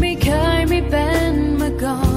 ไม่เคยไม่เป็นมาก่อน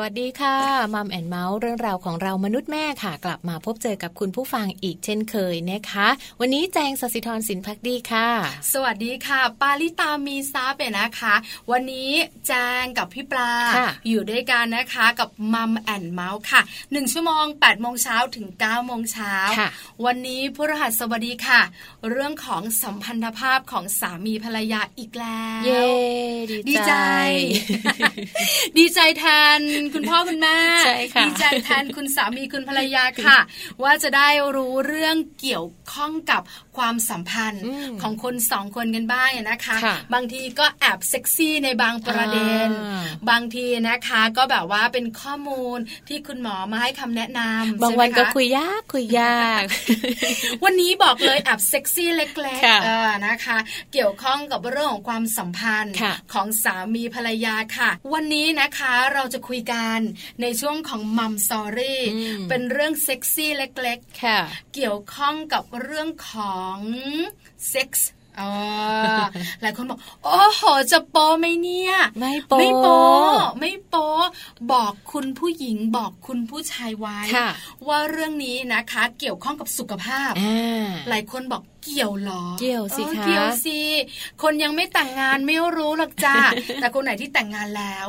สวัสดีค่ะ Mom and Mouth เรื่องราวของเรามนุษย์แม่ค่ะ กลับมาพบเจอกับคุณผู้ฟังอีกเช่นเคยนะคะ วันนี้แจงสศิธรสินพักดีค่ะ สวัสดีค่ะ ปาลิตามีซาเปนะคะ วันนี้แจงกับพี่ปลาอยู่ด้วยกันนะคะกับ Mom and Mouth ค่ะหนึ่งชั่วโมง8ปดโมงเช้าถึง9ก้าโมงเช้าวันนี้พฤหัสบดีค่ะ เรื่องของสัมพันธภาพของสามีภรรยาอีกแล้ว เย้ดีใจ ดีใจแทนคุณพ่อคุณแม่ดีใจแทนคุณสามีคุณภรรยาค่ะ ว่าจะได้รู้เรื่องเกี่ยวข้องกับความสัมพันธ์ของคนสองคนกันบ้างนะคะ บางทีก็แอบเซ็กซี่ในบางประเด็น บางทีนะคะก็แบบว่าเป็นข้อมูลที่คุณหมอมาให้คำแนะนำบางวันก็คุยยากคุยยาก วันนี้บอกเลยแอบเซ็กซี่เล็กๆนะคะ เกี่ยวข้องกับเรื่องของความสัมพันธ์ของสามีภรรยาค่ะ วันนี้นะคะเราจะคุยกันกันในช่วงของมัมสอรี่เป็นเรื่องเซ็กซี่เล็กๆเกี่ยวข้องกับเรื่องของเซ็กส์อหลายคนบอก โอ้โห จะโปไหมเนี่ย ไม่โป ไม่โป ไม่โป บอกคุณผู้หญิงบอกคุณผู้ชายไว้ ว่าเรื่องนี้นะคะ เกี่ยวข้องกับสุขภาพ หลายคนบอก เกี่ยวหรอ เกี่ยวสิคะเกี่ยวสิคนยังไม่แต่งงานไม่รู้หรอกจ้าแต่คนไหนที่แต่งงานแล้ว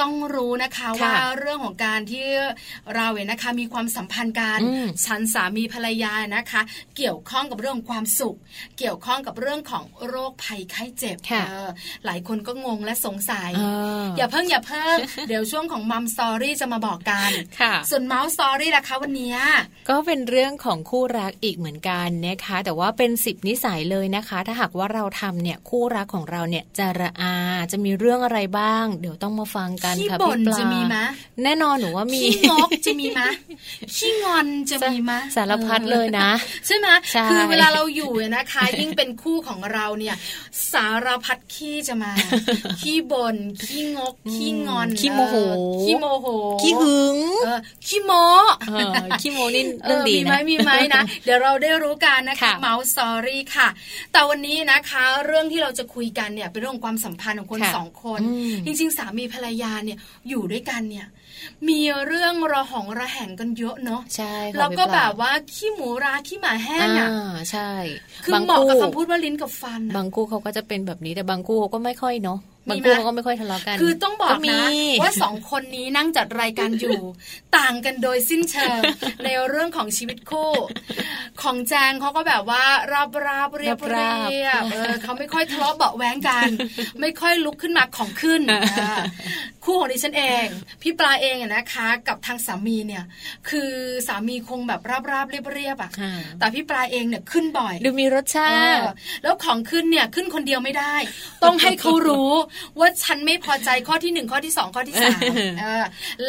ต้องรู้นะคะว่าเรื่องของการที่เราเนี่ยนะคะ มีความสัมพันธ์กันฉันสามีภรรยานะคะ เกี่ยวข้องกับเรื่องความสุข เกี่ยวข้องกับเรื่องของโรคภัยไข้เจ็บหลายคนก็งงและสงสัยอย่าเพิ่งอย่าเพิ่งเดี๋ยวช่วงของมัมสตอรี่จะมาบอกกันส่วนเมาส์สตอรี่นะคะวันนี้ก็เป็นเรื่องของคู่รักอีกเหมือนกันนะคะ แต่ว่าเป็นสิบนิสัยเลยนะคะ ถ้าหากว่าเราทำเนี่ยคู่รักของเราเนี่ยจะระอาจะมีเรื่องอะไรบ้าง เดี๋ยวต้องมาฟังกันันค่ะพี่ปลาจะมีไหมแน่นอนหนูว่ามีขี้งกจะมีไหมขี้งอนจะมีไหมสารพัดเลยนะ ใช่ไหมคือเวลาเราอยู่นะคะ ยิ่งเป็นคู่ของเราเนี่ย สารพัดขี้จะมาขี้บน่นขี้งกขี้งอนขี้โมโหขี้โมโหขี้หึงขี้โมขี้โมนี่เรื่องดีนะมีไหมมีไหมนะเดี๋ยวเราได้รู้กันนะคะเมาส์สอรี่ค่ะ แต่วันนี้นะคะ เรื่องที่เราจะคุยกันเนี่ยเป็นเรื่องความสัมพันธ์ของคนสองคน จริงๆ สามีภรรยาเนี่ยอยู่ด้วยกันเนี่ยมีเรื่องระหองระแหงกันเยอะเนาะใช่แล้วก็แบบว่าขี้หมูราขี้หมาแห้งอะใช่ คือเหมาะกับคำพูดว่าลิ้นกับฟัน บางคู่เขาก็จะเป็นแบบนี้แต่บางคู่เขาก็ไม่ค่อยเนาะ บางคู่เขาก็ไม่ค่อยทะเลาะกัน คือต้องบอกนะว่าสองคนนี้นั่งจัดรายการอยู่ ต่างกันโดยสิ้นเชิงในเรื่องของชีวิตคู่ ของแจงเขาก็แบบว่าราบราบเรียบเรียบเขาไม่ค่อยทะเลาะเบาแหวงกัน ไม่ค่อยลุกขึ้นมาของขึ้นคู่ของดิฉันเอง พี่ปลาเองนะคะ กับทางสามีเนี่ย คือสามีคงแบบราบราบเรียบเรียบอะแต่พี่ปลาเองเนี่ยขึ้นบ่อย ดูมีรสชาติแล้วของขึ้นเนี่ยขึ้นคนเดียวไม่ได้ ต้องให้เขารู้ว่าฉันไม่พอใจข้อที่หนึ่งข้อที่สองข้อที่สาม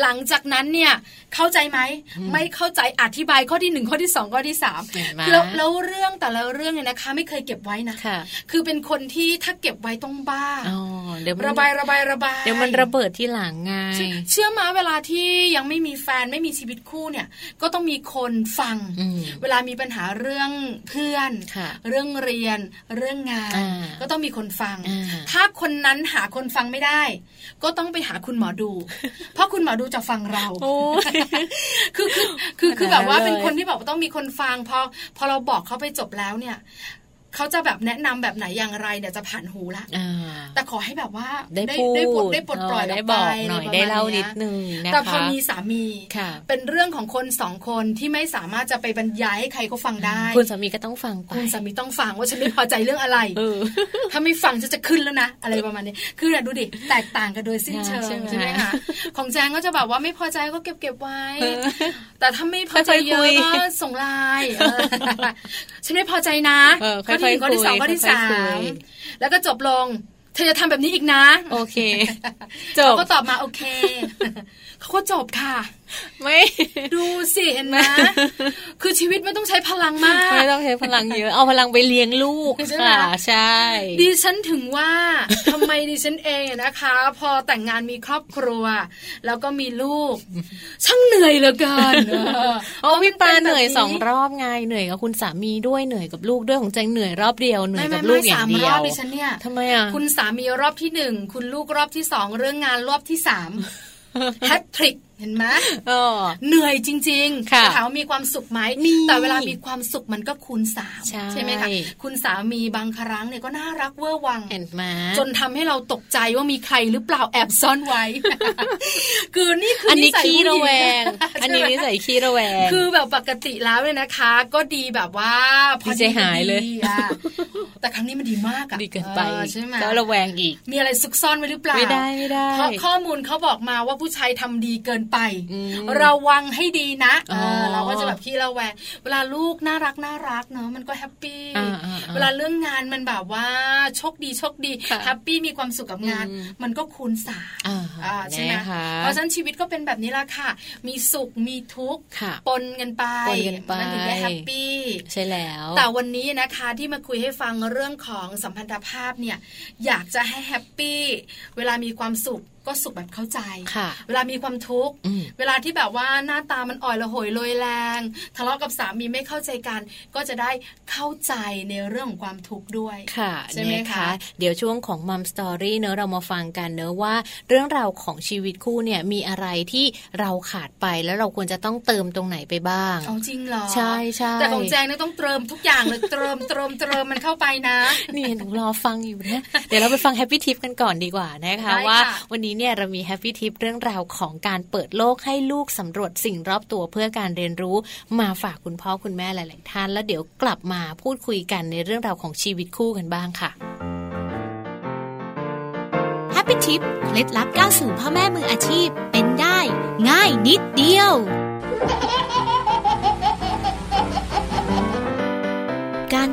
หลังจากนั้นเนี่ยเข้าใจไหมไม่เข้าใจอธิบายข้อที่หนึ่งข้อที่สองข้อที่สามแล้วแล้วเรื่องแต่ละเรื่องเนี่ยนะคะ ไม่เคยเก็บไว้นะคือเป็นคนที่ถ้าเก็บไว้ต้องบ้าเดี๋ยวระบายระบายระบายเดี๋ยวมันระเบิดที่หลังไงเชื่อมาเวลาที่ยังไม่มีแฟนไม่มีชีวิตคู่เนี่ย ก็ต้องมีคนฟัง เวลามีปัญหาเรื่องเพื่อน เรื่องเรียนเรื่องงาน ก็ต้องมีคนฟัง ถ้าคนนั้นหาคนฟังไม่ได้ ก็ต้องไปหาคุณหมอดู เพราะคุณหมอดูจะฟังเราคือคือคือคือแบบว่าเป็นคนที่บอกว่าต้องมีคนฟังพอพอเราบอกเขาไปจบแล้วเนี่ย เขาจะแบบแนะนำแบบไหนอย่างไรเนี่ยจะผ่านหูละแต่ขอให้แบบว่าได้พูดได้ปลดได้ปลดปล่อยได้บอกหน่อยได้เล่านิดนึงนะคะแต่พอมีสามีเป็นเรื่องของคนสองคนที่ไม่สามารถจะไปบรรยายให้ใครเขาฟังได้ คุณสามีก็ต้องฟังคุณสามีต้องฟังว่าฉันไม่พอใจเรื่องอะไรถ้าไม่ฟังจะจะขึ้นแล้วนะอะไรประมาณนี้คือเนี่ยดูดิแตกต่างกันโดยสิ้นเชิงใช่ไหมคะของแจงก็จะแบบว่าไม่พอใจก็เก็บเก็บไว้ แต่ถ้าไม่พอใจเยอะก็ส่งไลน์ฉันไม่พอใจนะข้อที่หนึ่งข้อที่สองข้อที่สามแล้วก็จบลงเธอจะทำแบบนี้อีกนะ โอเค จบก็ตอบมาโอเคเขาก็จบค่ะ ไม่ดูสิเห็นไหมคือชีวิตไม่ต้องใช้พลังมากไม่ต้องใช้พลังเยอะเอาพลังไปเลี้ยงลูกค่ะใช่ ดิฉันถึงว่าทำไมดิฉันเองนะคะ พอแต่งงานมีครอบครัว แล้วก็มีลูก ช่างเหนื่อยเหลือเกินโอ้พี่ปาเหนื่อยสองรอบไงเหนื่อยกับคุณสามีด้วยเหนื่อยกับลูกด้วยของแจงเหนื่อยรอบเดียวเหนื่อยกับลูกอย่างเดียวดิฉันเนี่ยทำไมอะคุณสามีรอบที่หนึ่งคุณลูกรอบที่สองเรื่องงานรอบที่สามแฮตทริก เห็นไหมเหนื่อยจริงๆถามว่ามีความสุขไหมแต่เวลามีความสุขมันก็คูณสามใช่ไหมคะคุณสามีบางครั้งเนี่ยก็น่ารักเวอร์วังเห็นไหมจนทำให้เราตกใจว่ามีใครหรือเปล่าแอบซ่อนไว้ คือนี่คืออันนี้ขี้ระแวง อันนี้นิสัยขี้ระแวง คือแบบปกติแล้วเลยนะคะ ก็ดีแบบว่าพอใจหายเลยแต่ครั้งนี้มันดีมากอะดีเกินไปใช่ไหมแล้วระแวงอีก มีอะไรซุกซ่อนไว้หรือเปล่าไม่ได้ไม่ได้เพราะข้อมูลเขาบอกมาว่าผู้ชายทำดีเกินไประวังให้ดีนะเราก็จะแบบพี่ระแวง เวลาลูกน่ารักน่ารักเนาะมันก็แฮปปี้เวลาเรื่องงานมันแบบว่าโชคดีโชคดีhappy มีความสุขกับงาน มันก็คูณสามใช่ไหมเพราะฉะนั้นชีวิตก็เป็นแบบนี้ละค่ะ มีสุขมีทุกข์ปนกันไปมันถึงจะแฮปปี้ใช่แล้ว แต่วันนี้นะคะที่มาคุยให้ฟังเรื่องของสัมพันธภาพเนี่ยอยากจะให้ happyี้เวลามีความสุขก็สุขแบบเข้าใจเวลามีความทุกข์ เวลาที่แบบว่าหน้าตามันอ่อยละห้อยโรยแรง ทะเลาะกับสามีไม่เข้าใจกัน ก็จะได้เข้าใจในเรื่องของความทุกข์ด้วย ค่ะใช่ไหมคะ เดี๋ยวช่วงของ Mom Story เนอะเรามาฟังกันเนอะว่า เรื่องราวของชีวิตคู่เนี่ยมีอะไรที่เราขาดไปแล้วเราควรจะต้องเติมตรงไหนไปบ้างเอาจริงเหรอ ใช่ใช่แต่ของแจงเนี่ยต้องเติมทุกอย่างเลยเติมเติมเติมมันเข้าไปนะ นี่หนูรอฟังอยู่นะ เดี๋ยวเราไปฟัง Happy Tip กันก่อนดีกว่านะคะว่าวันนี้เนี่ยเรามี Happy Tip เรื่องราวของการเปิดโลกให้ลูกสำรวจสิ่งรอบตัวเพื่อการเรียนรู้มาฝากคุณพ่อคุณแม่หลาย ๆ ท่าน แล้วเดี๋ยวกลับมาพูดคุยกันในเรื่องราวของชีวิตคู่กันบ้างค่ะแฮปปี้ทิปเคล็ดลับก้าวสู่พ่อแม่มืออาชีพเป็นได้ ง่ายนิดเดียว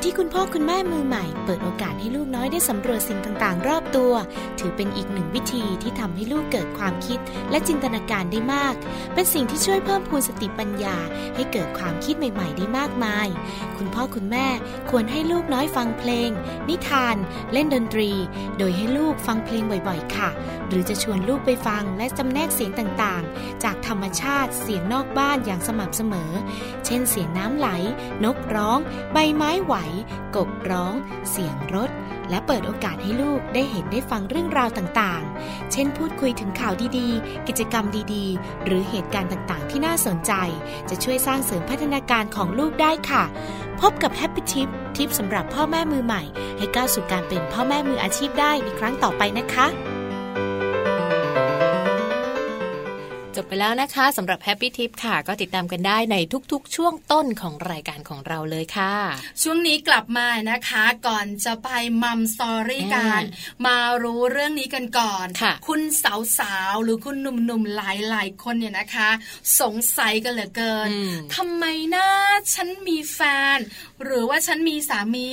ที่คุณพ่อคุณแม่มือใหม่ เปิดโอกาสให้ลูกน้อยได้สำรวจสิ่งต่างๆ รอบตัว ถือเป็นอีกหนึ่งวิธีที่ทำให้ลูกเกิดความคิดและจินตนาการได้มาก เป็นสิ่งที่ช่วยเพิ่มพูนสติปัญญา ให้เกิดความคิดใหม่ๆ ได้มากมาย คุณพ่อคุณแม่ควรให้ลูกน้อยฟังเพลง นิทาน เล่นดนตรี โดยให้ลูกฟังเพลงบ่อยๆ ค่ะ หรือจะชวนลูกไปฟังและจำแนกเสียงต่างๆ จากธรรมชาติเสียงนอกบ้านอย่างสม่ำเสมอ เช่น เสียงน้ำไหล นกร้อง ใบไม้ไหวกบร้อง เสียงรถ และเปิดโอกาสให้ลูกได้เห็นได้ฟังเรื่องราวต่างๆ เช่นพูดคุยถึงข่าวดีๆ กิจกรรมดีๆ หรือเหตุการณ์ต่างๆ ที่น่าสนใจ จะช่วยสร้างเสริมพัฒนาการของลูกได้ค่ะ พบกับ Happy Tip ทิปสำหรับพ่อแม่มือใหม่ ให้ก้าวสู่การเป็นพ่อแม่มืออาชีพได้ในครั้งต่อไปนะคะ จบไปแล้วนะคะสำหรับแฮปปี้ทิปค่ะ ก็ติดตามกันได้ในทุกๆ ช่วงต้นของรายการของเราเลยค่ะ ช่วงนี้กลับมานะคะ ก่อนจะไปมัมสตอรี่กันมารู้เรื่องนี้กันก่อนค่ะคุณสาวๆหรือคุณหนุ่มๆหลายๆคนเนี่ยนะคะ สงสัยกันเหลือเกินทำไมนะฉันมีแฟน หรือว่าฉันมีสามี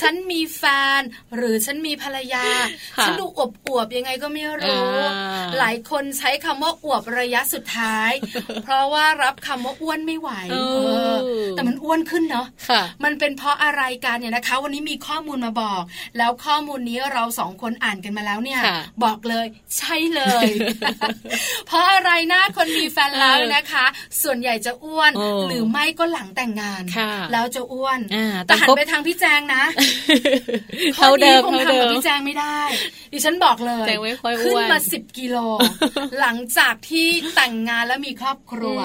ฉันมีแฟน หรือฉันมีภรรยา ฉันดูอวบอวบยังไงก็ไม่รู้ หลายคนใช้คำว่าอวบระยะะสุดท้าย เพราะว่ารับคำว่าอ้วนไม่ไหวแต่มันอ้วนขึ้นเนาะมันเป็นเพราะอะไรกันเนี่ยนะคะ วันนี้มีข้อมูลมาบอก แล้วข้อมูลนี้เราสองคนอ่านกันมาแล้วเนี่ย บอกเลย ใช่เลย เพราะอะไรนะคนมีแฟนแล้วนะคะ ส่วนใหญ่จะอ้วน หรือไม่ก็หลังแต่งงานแล้วจะอ้วนแต่หันไปทางพี่แจงนะเท่าเดิมเท่าเดิมพี่แจงไม่ได้ ดิฉันบอกเลยขึ้นมาสิบกิโลหลังจากที่แต่งงานแล้วมีครอบครัว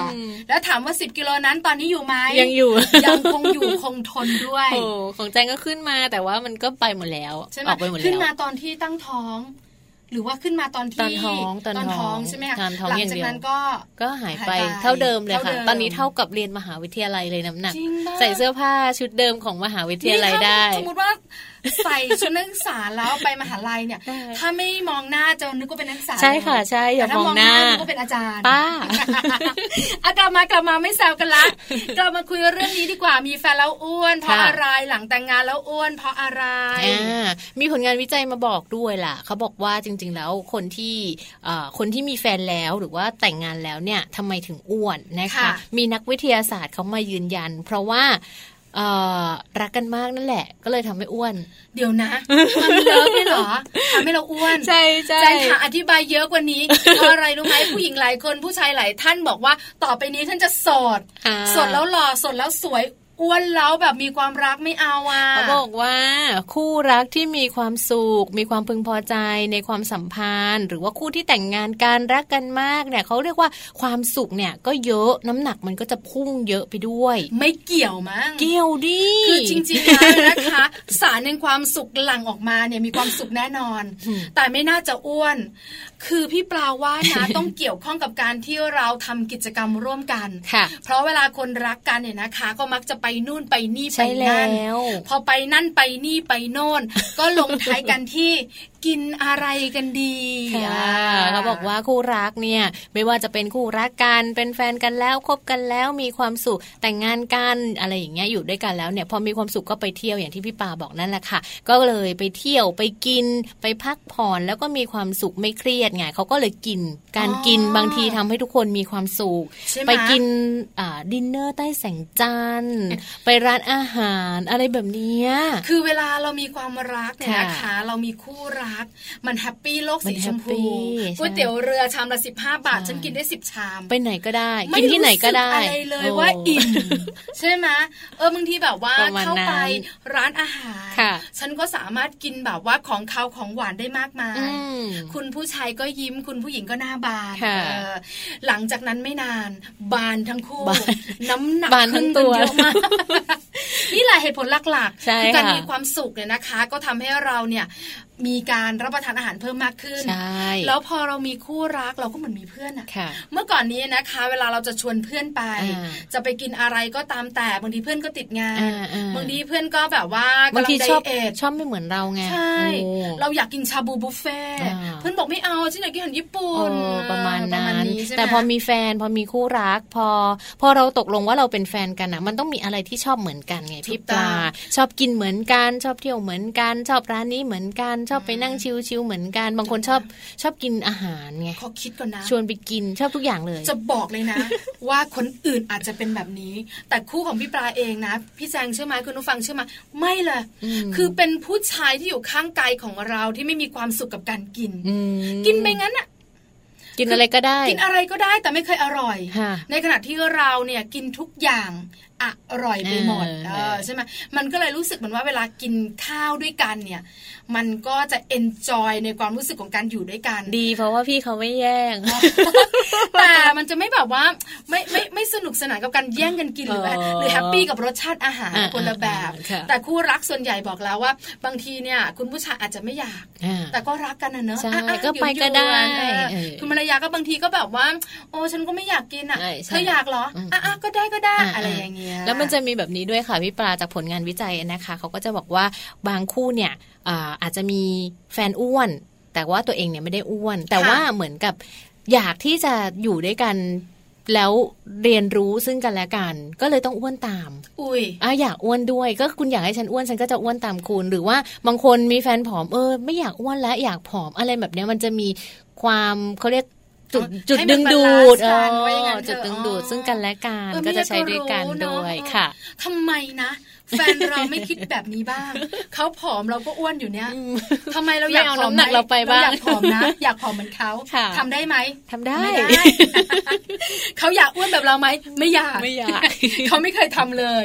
แล้วถามว่าสิบกิโลนั้นตอนนี้อยู่ไหมยังอยู่ ยังคงอยู่คงทนด้วยโอ้ของแจงก็ขึ้นมาแต่ว่ามันก็ไปหมดแล้วใช่ไหมขึ้นมาตอนที่ตั้งท้อง หรือว่าขึ้นมาตอนที่ตอนท้องตอนท้องใช่ไหมคะหลังจากนั้นก็ก็หายไปเท่าเดิมเลยค่ะ ตอนนี้เท่ากับเรียนมหาวิทยาลัยเลยน้ำหนัก ใส่เสื้อผ้าชุดเดิมของมหาวิทยาลัยได้สมมติว่า ใส่ชุดนักศึกษาแล้วไปมหาลัยเนี่ย ถ้าไม่มองหน้าจะนึกว่าเป็นนักศึกษาใช่ค่ะใช่อย่ามองหน้านึกว่าเป็นอาจารย์ป้าอากลับมากลับมาไม่แซวกันละกลับมาคุยเรื่องนี้ดีกว่ามีแฟนแล้วอ้วน เพราะอะไรหลังแต่งงานแล้วอ้วน เพราะอะไรมีผลงานวิจัยมาบอกด้วยล่ะเขาบอกว่าจริง ๆ แล้วคนที่คนที่มีแฟนแล้วหรือว่าแต่งงานแล้วเนี่ยทำไมถึงอ้วนนะคะ มีนักวิทยาศาสตร์เขามายืนยัน เพราะว่า รักกันมากนั่นแหละ ก็เลยทำให้อ้วน เดี๋ยวนะมันเยอะไม่หรอทำให้เราอ้วน ใช่ใช่แจ้งค่ะอธิบายเยอะกว่านี้เพราะอะไรรู้ไหมผู้หญิงหลายคนผู้ชายหลายท่านบอกว่า ต่อไปนี้ท่านจะโสดโสดแล้วหล่อโสดแล้วสวย อ้วนแล้วแบบมีความรักไม่เอาอะเขาบอกว่าคู่รักที่มีความสุข มีความพึงพอใจในความสัมพันธ์ หรือว่าคู่ที่แต่งงานกันรักกันมากเนี่ยเขาเรียกว่าความสุขเนี่ยก็เยอะน้ำหนักมันก็จะพุ่งเยอะไปด้วย ไม่เกี่ยวมั้งเกี่ยวดิคือจริงๆแล้วนะคะ สารในความสุขหลั่งออกมาเนี่ยมีความสุขแน่นอน แต่ไม่น่าจะอ้วน คือพี่ปลาว่านะ ต้องเกี่ยวข้องกับการที่เราทำกิจกรรมร่วมกันเพราะเวลาคนรักกันเนี่ยนะคะ ก็มักจะไปนู่นไปนี่ไปนั่นพอไปนั่นไปนี่ไปโน่น ก็ลงท้ายกันที่ กินอะไรกันดีเขาบอกว่าคู่รักเนี่ยไม่ว่าจะเป็นคู่รักกันเป็นแฟนกันแล้วคบกันแล้วมีความสุขแต่งงานกันอะไรอย่างเงี้ยอยู่ด้วยกันแล้วเนี่ยพอมีความสุขก็ไปเที่ยวอย่างที่พี่ปาบอกนั่นแหละค่ะ ก็เลยไปเที่ยวไปกินไปพักผ่อนแล้วก็มีความสุขไม่เครียดไงเขาก็เลยกิน การกินบางทีทำให้ทุกคนมีความสุขไปกินดินเนอร์ใต้แสงจันทร์ไปร้านอาหารอะไรแบบนี้คือเวลาเรามีความรักเนี่ยนะคะ เรามีคู่รัรัก มัน happy โลกสีชมพูก๋วยเตี๋ยวเรือชามละสิบห้าบาท ฉันกินได้สิบชาม ไปไหนก็ได้ กินที่ไหนก็ได้อะไรเลยว่าอิ่มใช่ไหมเออบางทีแบบว่าเข้าไปร้านอาหาร ฉันก็สามารถกินแบบว่าของคาวของหวานได้มากมาย คุณผู้ชายก็ยิ้มคุณผู้หญิงก็หน้าบานหลังจากนั้นไม่นาน บานทั้งคู่น้ำหนักขึ้นตัวเยอะมากนี่แหละเหตุผลหลักๆคือการมีความสุขเนี่ยนะคะ ก็ทำให้เราเนี่ยมีการรับประทานอาหารเพิ่มมากขึ้น แล้วพอเรามีคู่รักเราก็เหมือนมีเพื่อนอะเมื่อก่อนนี้นะคะ เวลาเราจะชวนเพื่อนไป จะไปกินอะไรก็ตามแต่บางทีเพื่อนก็ติดงานบางทีเพื่อนก็แบบว่าบางทีชอบชอบไม่เหมือนเราไงใช่เราอยากกินชาบูบุฟเฟ่เพื่อนบอกไม่เอาที่ไหนกินอาหารญี่ปุ่นประมาณนั้นแต่พอมีแฟนพอมีคู่รัก พอพอเราตกลงว่าเราเป็นแฟนกันอะมันต้องมีอะไรที่ชอบเหมือนกันไงพี่ปลาชอบกินเหมือนกันชอบเที่ยวเหมือนกันชอบร้านนี้เหมือนกันชอบไปนั่งชิวๆเหมือนกัน บางคนชอบชอบกินอาหารไงเขาคิดก่อนนะชวนไปกินชอบทุกอย่างเลย จะบอกเลยนะ ว่าคนอื่นอาจจะเป็นแบบนี้ แต่คู่ของพี่ปลาเองนะ พี่แจงเชื่อไหมคุณผู้ฟังเชื่อไหมไม่เลยคือเป็นผู้ชายที่อยู่ข้างกายของเราที่ไม่มีความสุขกับการกิน กินไปงั้นอะกินอะไรก็ได้ กินอะไรก็ได้แต่ไม่เคยอร่อย ในขณะที่เราเนี่ยกินทุกอย่าง อร่อยไปหมดใช่ไหมมันก็เลยรู้สึกเหมือนว่าเวลากินข้าวด้วยกันเนี่ย มันก็จะเอนจอยในความรู้สึกของการอยู่ด้วยกัน ดีเพราะว่าพี่เขาไม่แย่ง แต่มันจะไม่แบบว่าไม่ไม่ไม่สนุกสนานกับการแย่งกันกินหรือหรือแฮปปี้กับรสชาติอาหารคนละแบบ แต่คู่รักส่วนใหญ่บอกแล้วว่า บางทีเนี่ย คุณผู้ชายอาจจะไม่อยาก แต่ก็รักกันนะเนอะก็ไปก็ได้คุณภรรยาก็บางทีก็แบบว่า โอ้ฉันก็ไม่อยากกินอะเธออยากเหรออะก็ได้ก็ได้อะไรอย่างเงี้ยแล้วมันจะมีแบบนี้ด้วยค่ะพี่ปลาจากผลงานวิจัยนะคะเขาก็จะบอกว่าบางคู่เนี่ยอาจจะมีแฟนอ้วน แต่ว่าตัวเองเนี่ยไม่ได้อ้วน แต่ว่าเหมือนกับอยากที่จะอยู่ด้วยกันแล้วเรียนรู้ซึ่งกันและกัน ก็เลยต้องอ้วนตาม อุ้ยอะอยากอ้วนด้วย ก็คุณอยากให้ฉันอ้วนฉันก็จะอ้วนตามคุณ หรือว่าบางคนมีแฟนผอมเออ ไม่อยากอ้วนแล้วอยากผอมอะไรแบบนี้มันจะมีความเขาเรียก จุดจุดดึงดูดเออจุดดึงดูดซึ่งกันและกันก็จะใช้ด้วยกันด้วยค่ะทำไมนะ แฟนเราไม่คิดแบบนี้บ้าง เขาผอมเราก็อ้วนอยู่เนี้ยทำไมเราอยากผอมหนักเราไปบ้างอยากผอมนะ อยากผอมเหมือนเขาทำได้ไหมทำได้เขาอยากอ้วนแบบเราไหมไม่อยากไม่อยากเขาไม่เคยทำเลย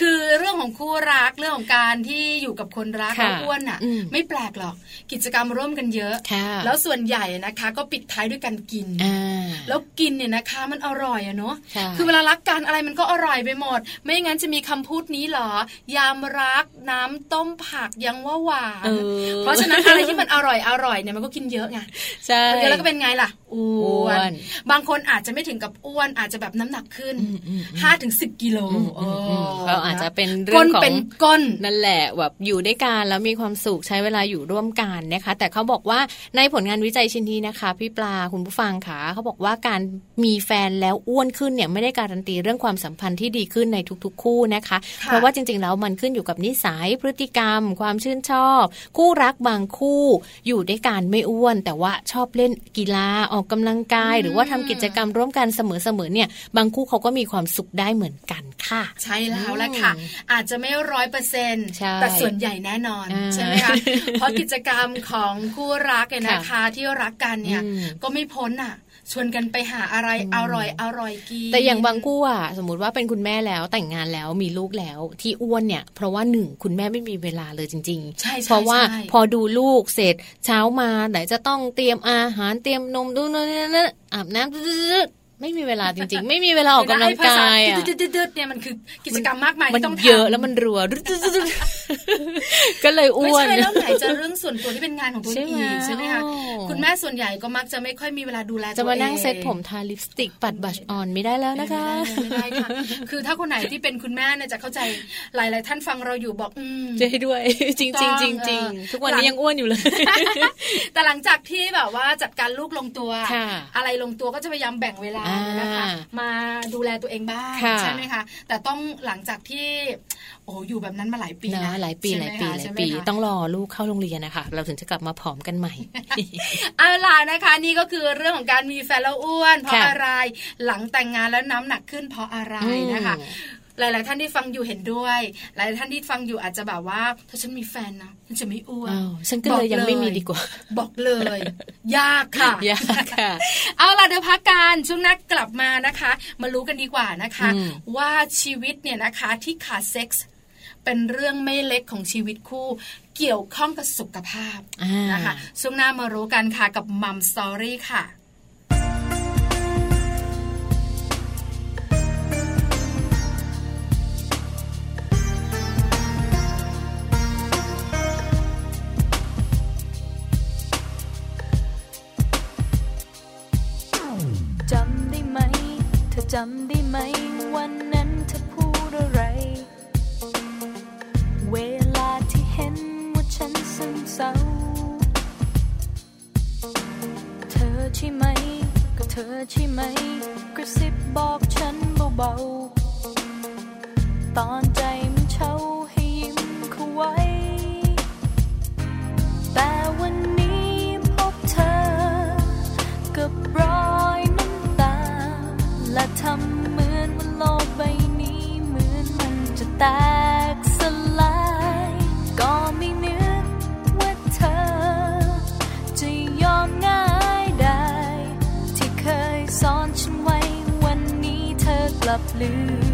คือเรื่องของคู่รักเรื่องของการที่อยู่กับคนรักแล้วอ้วนอะ ไม่แปลกหรอกกิจกรรมร่วมกันเยอะ แล้วส่วนใหญ่นะคะ ก็ปิดท้ายด้วยการกิน แล้วกินเนี่ยนะคะมันอร่อยอะเนาะคือเวลารักกันอะไรมันก็อร่อยไปหมด ไม่งั้นจะมีคำพูดนี้หรอยามรักน้ำต้มผักยังว่าหวาน เพราะฉะนั้นอะไรที่มันอร่อยอร่อยเนี่ยมันก็กินเยอะไงใช่แล้วก็เป็นไงล่ะอ้วน บางคนอาจจะไม่ถึงกับอ้วนอาจจะแบบน้ำหนักขึ้นห้าถึงสิบกิโลเขาอาจจะเป็นเรื่องของเป็นก้นนั่นแหละแบบอยู่ด้วยกันแล้วมีความสุขใช้เวลาอยู่ร่วมกันนะคะ แต่เขาบอกว่าในผลงานวิจัยชิ้นนี้นะคะ พี่ปลาคุณผู้ฟังค่ะเขาบอกว่าการมีแฟนแล้วอ้วนขึ้นเนี่ยไม่ได้การันตีเรื่องความสัมพันธ์ที่ดีขึ้นในทุกๆ คู่นะคะ เพราะว่าจริง ๆ แล้วมันขึ้นอยู่กับนิสัยพฤติกรรม ความชื่นชอบ คู่รักบางคู่อยู่ด้วยกันไม่อ้วน แต่ว่าชอบเล่นกีฬาออกกำลังกาย หรือว่าทำกิจกรรมร่วมกันเสมอๆเนี่ย บางคู่เขาก็มีความสุขได้เหมือนกันค่ะ ใช่แล้วแหละค่ะ อาจจะไม่ร้อยเปอร์เซ็นต์แต่ส่วนใหญ่แน่นอนใช่ไหมคะเพราะกิจกรรมของคู่รักเนี่ยนะคะ ที่รักกันเนี่ยก็ไม่พ้นอะ ชวนกันไปหาอะไรอร่อยอร่อยกินแต่อย่างบางคู่อะสมมติว่าเป็นคุณแม่แล้วแต่งงานแล้วมีลูกแล้วที่อ้วนเนี่ย เพราะว่าหนึ่งคุณแม่ไม่มีเวลาเลยจริงๆใช่เพราะว่าพอดูลูกเสร็จเช้ามาไหนจะต้องเตรียมอาหารเตรียมนมดูนั่นอาบน้ำ ไม่มีเวลาจริง ๆ ไม่มีเวลาออกกำลังกายอะดืดเนี่ยมันคือกิจกรรมมากมายที่ต้องเยอะแล้วมันรัวก็เลยอ้วนไม่ใช่แล้วไหนจะเรื่องส่วนตัวที่เป็นงานของตัวเองใช่ไหมคะคุณแม่ส่วนใหญ่ก็มักจะไม่ค่อยมีเวลาดูแลจะมานั่งเซ็ตผมทาลิปสติกปัดบัชออนไม่ได้แล้วนะคะไม่ได้ค่ะคือถ้าคนไหนที่เป็นคุณแม่เนี่ยจะเข้าใจหลาย ๆ ท่านฟังเราอยู่บอกอืมจะให้ด้วย จริงจริงจริงจริงทุกวันนี้ยังอ้วนอยู่เลย แต่หลังจากที่แบบว่าจัดการลูกลงตัว อะไรลงตัวก็จะพยายามแบ่งเวลานะคะมาดูแลตัวเองบ้างใช่ไหมคะแต่ต้องหลังจากที่โอ้อยู่แบบนั้นมาหลายปีนะหลายปีหลายปีหลายปีต้องรอลูกเข้าโรงเรียนนะคะเราถึงจะกลับมาผอมกันใหม่เอาล่ะนะคะ นี่ก็คือเรื่องของการมีแฟนแล้วอ้วน เพราะอะไรหลังแต่งงานแล้วน้ำหนักขึ้นเพราะอะไรนะคะ หลาย ๆ ท่านที่ฟังอยู่เห็นด้วย หลายท่านที่ฟังอยู่อาจจะแบบว่า ถ้าฉันมีแฟนนะฉันจะไม่อ้วนฉันก็เลยยังไม่มีดีกว่า บอกเลย ยากค่ะยากค่ะ เอาล่ะเดี๋ยวพักการช่วงนักกลับมานะคะ มารู้กันดีกว่านะคะ ว่าชีวิตเนี่ยนะคะที่ขาดเซ็กส์เป็นเรื่องไม่เล็กของชีวิตคู่เกี่ยวข้องกับสุขภาพนะคะช่วงหน้ามารู้กันค่ะกับมัมสตอรี่ค่ะำได้ไหมวันนั้นเธอพูดอะไร เวลาที่เห็นว่าฉันซึมเศร้า เธอใช่ไหม ก็เธอใช่ไหม กระซิบบอกฉันเบาๆ ตอนใจมันเช่าให้ยิ้มเขาไว้ แต่วันำเหมือนว่าโลกใบนี้เหมือนมันจะแตกสลาย ก็ไม่นึกว่าเธอ จะยอมง่ายได้ ที่เคยสอนฉันไว้วันนี้เธอกลับลืม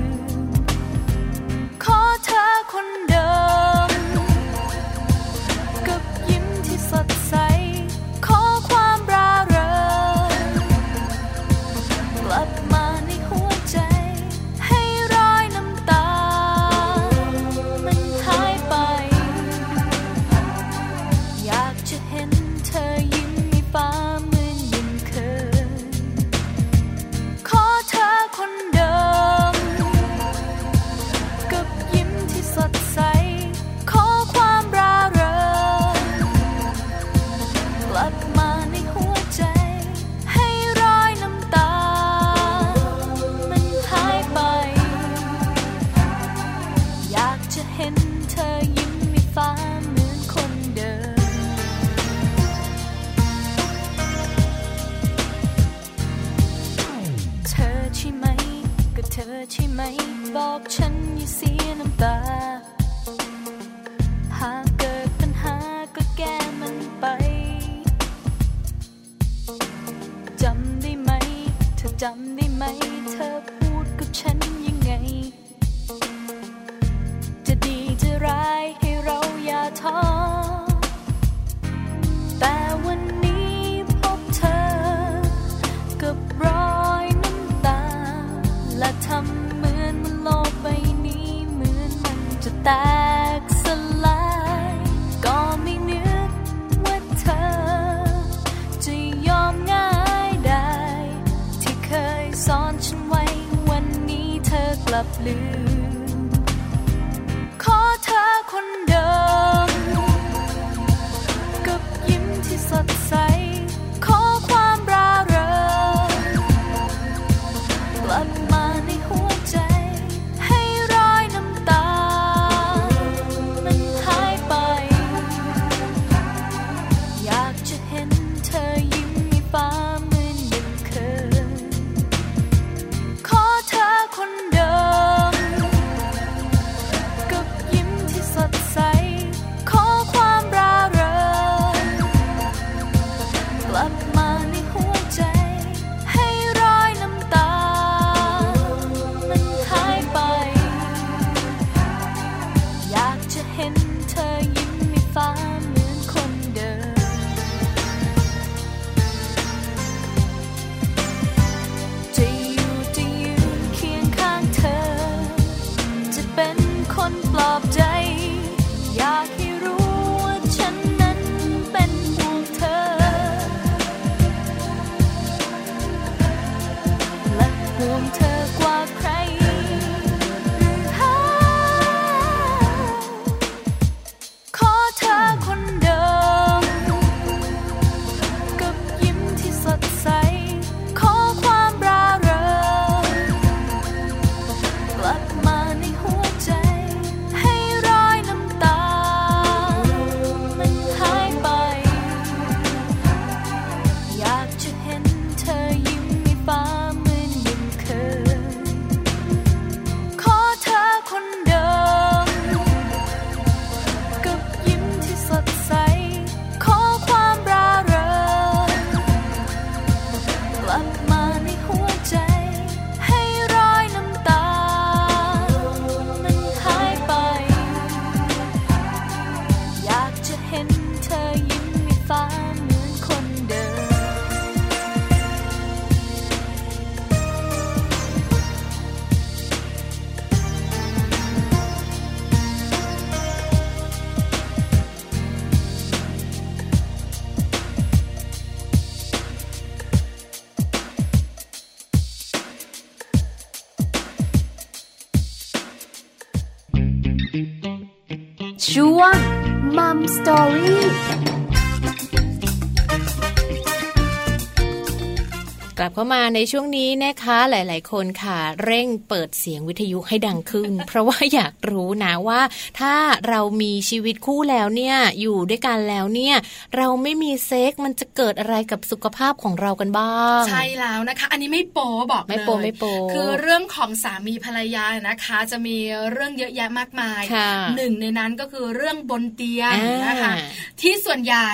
ลับเข้ามาในช่วงนี้นะคะหลาย ๆ คนค่ะ เร่งเปิดเสียงวิทยุให้ดังขึ้น เพราะว่าอยากรู้นะว่า ถ้าเรามีชีวิตคู่แล้วเนี่ยอยู่ด้วยกันแล้วเนี่ยเราไม่มีเซ็กมันจะเกิดอะไรกับสุขภาพของเรากันบ้าง ใช่แล้วนะคะ อันนี้ไม่โป๊บอกเลยไม่โป๊ไม่โป๊คือเรื่องของสามีภรรยานะคะ จะมีเรื่องเยอะแยะมากมายค่ะหนึ่งในนั้นก็คือเรื่องบนเตียงอ่านนะคะที่ส่วนใหญ่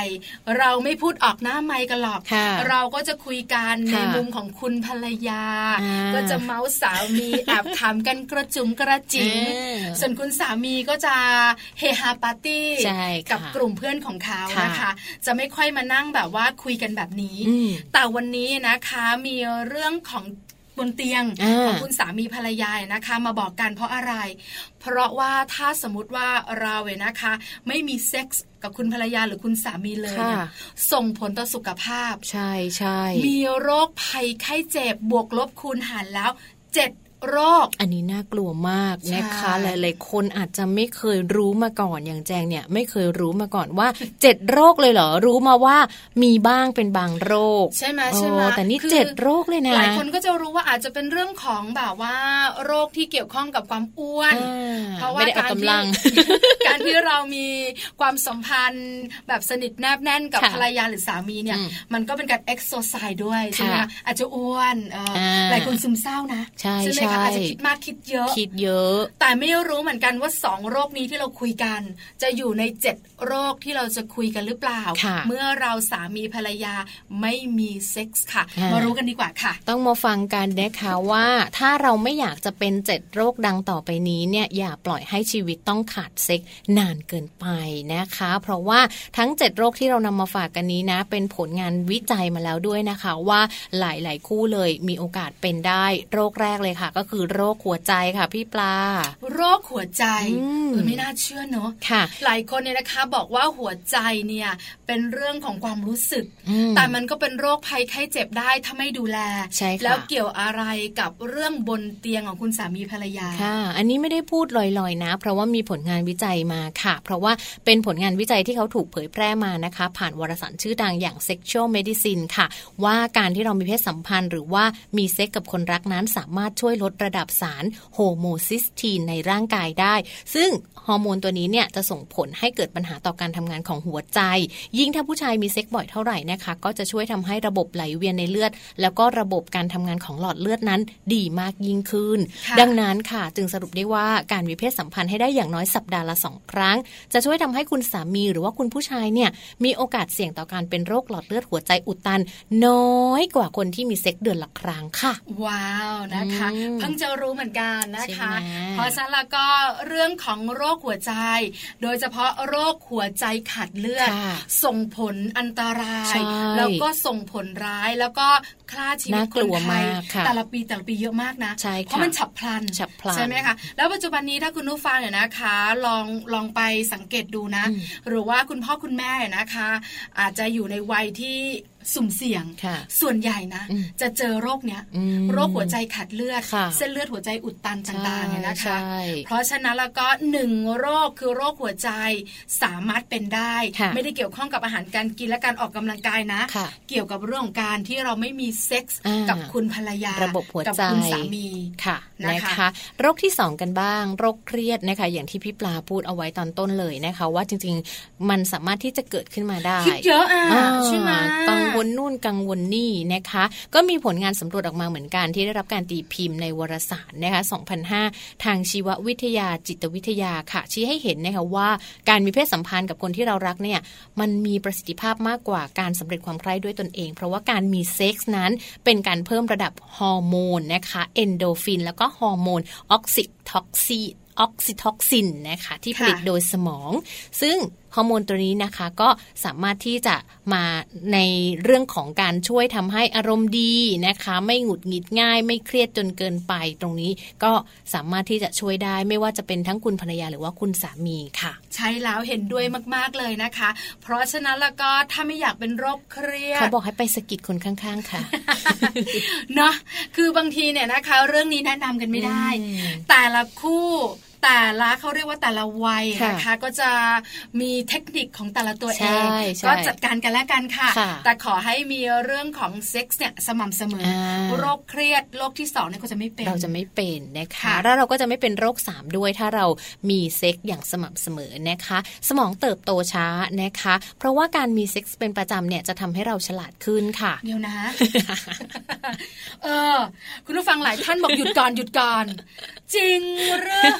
เราไม่พูดออกหน้าไมค์กันหรอกค่ะเราก็จะคุยกันในค่ะมุมของคุณภรรยาอ่าก็จะเมาส์สามีแอบถามกันกระจุมกระจิ๋งอ่าส่วนคุณสามีก็จะเฮฮาปาร์ตี้ใช่ค่ะกับกลุ่มเพื่อนของเขาค่ะนะคะ จะไม่ค่อยมานั่งแบบว่าคุยกันแบบนี้อืมแต่วันนี้นะคะมีเรื่องของ บนเตียงอ่าของคุณสามีภรรยานะคะ มาบอกกันเพราะอะไร เพราะว่าถ้าสมมติว่าเราเนี่ยนะคะ ไม่มีเซ็กส์กับคุณภรรยาหรือคุณสามีเลยเนี่ยค่ะส่งผลต่อสุขภาพ ใช่ใช่มีโรคภัยไข้เจ็บบวกลบคูณหารแล้วเจ็ด โรค อันนี้น่ากลัวมากนะคะใช่หลายๆ คนอาจจะไม่เคยรู้มาก่อนอย่างแจงเนี่ย ไม่เคยรู้มาก่อนว่าเจ็ดโรคเลยเหรอ รู้มาว่ามีบ้างเป็นบางโรค ใช่ไหมใช่ไหมโอ้แต่นี่คือเจ็ดโรคเลยนะหลายคนก็จะรู้ว่าอาจจะเป็นเรื่องของแบบว่า โรคที่เกี่ยวข้องกับความอ้วนอ่าเพราะว่าไม่ได้ออกการกำลังที่การที่เรามีความสัมพันธ์แบบสนิทแนบแน่นกับค่ะภรรยาหรือสามีเนี่ยอืมมันก็เป็นการเอ็กโซไซด์ด้วยใช่ไหมค่ะคะอาจจะอ้วนเอออาหลายคนซึมเศร้านะใช่ไหมใช่คะอาจจะคิดมากคิดเยอะ คิดเยอะ แต่ไม่รู้เหมือนกันว่าสองโรคนี้ที่เราคุยกัน จะอยู่ในเจ็ดโรคที่เราจะคุยกันหรือเปล่าค่ะเมื่อเราสามีภรรยาไม่มีเซ็กส์ค่ะอ่ามมารู้กันดีกว่าค่ะ ต้องมาฟังกันนะคะว่า ถ้าเราไม่อยากจะเป็นเจ็ดโรคดังต่อไปนี้เนี่ยอย่าปล่อยให้ชีวิตต้องขาดเซ็กนานเกินไปนะคะ เพราะว่าทั้ง 7 โรคที่เรานำมาฝากกันนี้นะ เป็นผลงานวิจัยมาแล้วด้วยนะคะ ว่าหลาย ๆ คู่เลยมีโอกาสเป็นได้โรคแรกเลยค่ะก็คือโรคหัวใจค่ะพี่ปลา โรคหัวใจอืมเออไม่น่าเชื่อเนอะค่ะ หลายคนเนี่ยนะคะ บอกว่าหัวใจเนี่ยเป็นเรื่องของความรู้สึกอืมแต่มันก็เป็นโรคภัยไข้เจ็บได้ถ้าไม่ดูแลใช่ค่ะแล้วเกี่ยวอะไรกับเรื่องบนเตียงของคุณสามีภรรยาค่ะ อันนี้ไม่ได้พูดลอยๆนะ เพราะว่ามีผลงานวิจัยมาค่ะ เพราะว่าเป็นผลงานวิจัยที่เขาถูกเผยแพร่มานะคะ ผ่านวารสารชื่อดังอย่าง Sexual Medicine ค่ะ ว่าการที่เรามีเพศสัมพันธ์ หรือว่ามีเซ็กกับคนรักนั้นสามารถช่วยลดระดับสารโฮโมซิสทีนในร่างกายได้ ซึ่งฮอร์โมนตัวนี้เนี่ยจะส่งผลให้เกิดปัญหาต่อการทำงานของหัวใจ ยิ่งถ้าผู้ชายมีเซ็กส์บ่อยเท่าไหร่นะคะก็จะช่วยทำให้ระบบไหลเวียนในเลือด แล้วก็ระบบการทำงานของหลอดเลือดนั้นดีมากยิ่งขึ้นค่ะดังนั้นค่ะ จึงสรุปได้ว่าการมีเพศสัมพันธ์ให้ได้อย่างน้อยสัปดาห์ละสองครั้ง จะช่วยทำให้คุณสามีหรือว่าคุณผู้ชายเนี่ยมีโอกาสเสี่ยงต่อการเป็นโรคหลอดเลือดหัวใจอุดตัน น้อยกว่าคนที่มีเซ็กส์เดือนละครั้งค่ะ ว้าวนะคะอืมเพิ่งจะรู้เหมือนกันนะคะใช่ไหมเพราะฉะนั้นแล้วก็เรื่องของโรคหัวใจ โดยเฉพาะโรคหัวใจขาดเลือดค่ะส่งผลอันตราใช่ยแล้วก็ส่งผลร้ายแล้วก็ฆ่าชีวิตน่าคกนลัวไทยมากค่ะแต่ละปีแต่ละปีเยอะมากนะใช่ค่ะเพราะมันฉับพลันฉับพลันใช่ไหมคะ แล้วปัจจุบันนี้ถ้าคุณผู้ฟังเนี่ยนะคะ ลองลองไปสังเกตดูนะอืมหรือว่าคุณพ่อคุณแม่เนี่ยนะคะ อาจจะอยู่ในวัยที่ สุ่มเสี่ยงค่ะส่วนใหญ่นะอืมจะเจอโรคเนี้ยอืมโรคหัวใจขาดเลือดค่ะเส้นเลือดหัวใจอุดตันต่างๆเนี่ยนะคะใช่เพราะฉะนั้นแล้วก็หนึ่งโรคคือโรคหัวใจสามารถเป็นได้ค่ะไม่ได้เกี่ยวข้องกับอาหารการกินและการออกกำลังกายนะค่ะเกี่ยวกับเรื่องของการที่เราไม่มีเซ็กส์อ่ากักับคุณภรรยาระบบหัวกับใจคุณสามีค่ะนะคะนะคะ โรคที่ 2 กันบ้าง โรคเครียดนะคะ อย่างที่พี่ปลาพูดเอาไว้ตอนต้นเลยนะคะ ว่าจริง ๆ มันสามารถที่จะเกิดขึ้นมาได้คิดเยอะอะอ่าใช่ไหมกังวลนู่นกังวลนี่นะคะ ก็มีผลงานสำรวจออกมาเหมือนกันที่ได้รับการตีพิมพ์ในวารสารนะคะ2005 ทางชีววิทยาจิตวิทยาค่ะ ชี้ให้เห็นนะคะว่าการมีเพศสัมพันธ์กับคนที่เรารักเนี่ยมันมีประสิทธิภาพมากกว่าการสำเร็จความใคร่ด้วยตนเอง เพราะว่าการมีเซ็กส์นั้นเป็นการเพิ่มระดับฮอร์โมนนะคะเอนโดฟิน แล้วก็ฮอร์โมน oxy toci oxytocin นะคะที่ผลิตโดยสมอง ซึ่งฮอร์โมนตัวนี้นะคะ ก็สามารถที่จะมาในเรื่องของการช่วยทำให้อารมณ์ดีนะคะ ไม่หงุดหงิดง่าย ไม่เครียดจนเกินไป ตรงนี้ก็สามารถที่จะช่วยได้ไม่ว่าจะเป็นทั้งคุณภรรยาหรือว่าคุณสามีค่ะ ใช่แล้วเห็นด้วยมากๆเลยนะคะ เพราะฉะนั้นแล้วก็ถ้าไม่อยากเป็นโรคเครียดเขาบอกให้ไปสะกิดคนข้างๆค่ะเนาะคือบางทีเนี่ยนะคะ เรื่องนี้แนะนำกันไม่ได้ แต่ละคู่ แต่ละเขาเรียกว่าแต่ละวัยนะคะก็จะมีเทคนิคของแต่ละตัวเองก็จัดการกันแล้วกันค่ะ แต่ขอให้มีเรื่องของเซ็กซ์เนี่ยสม่ำเสมอ โรคเครียดโรคที่สองเนี่ยก็จะไม่เป็นเราจะไม่เป็นนะคะแล้วเราก็จะไม่เป็นโรคสามด้วยถ้าเรามีเซ็กซ์อย่างสม่ำเสมอนะคะ สมองเติบโตช้านะคะ เพราะว่าการมีเซ็กซ์เป็นประจำเนี่ยจะทำให้เราฉลาดขึ้นค่ะ เดี๋ยวนะเออคุณผู้ฟังหลายท่านบอกหยุดก่อนหยุดก่อนจริงหรือ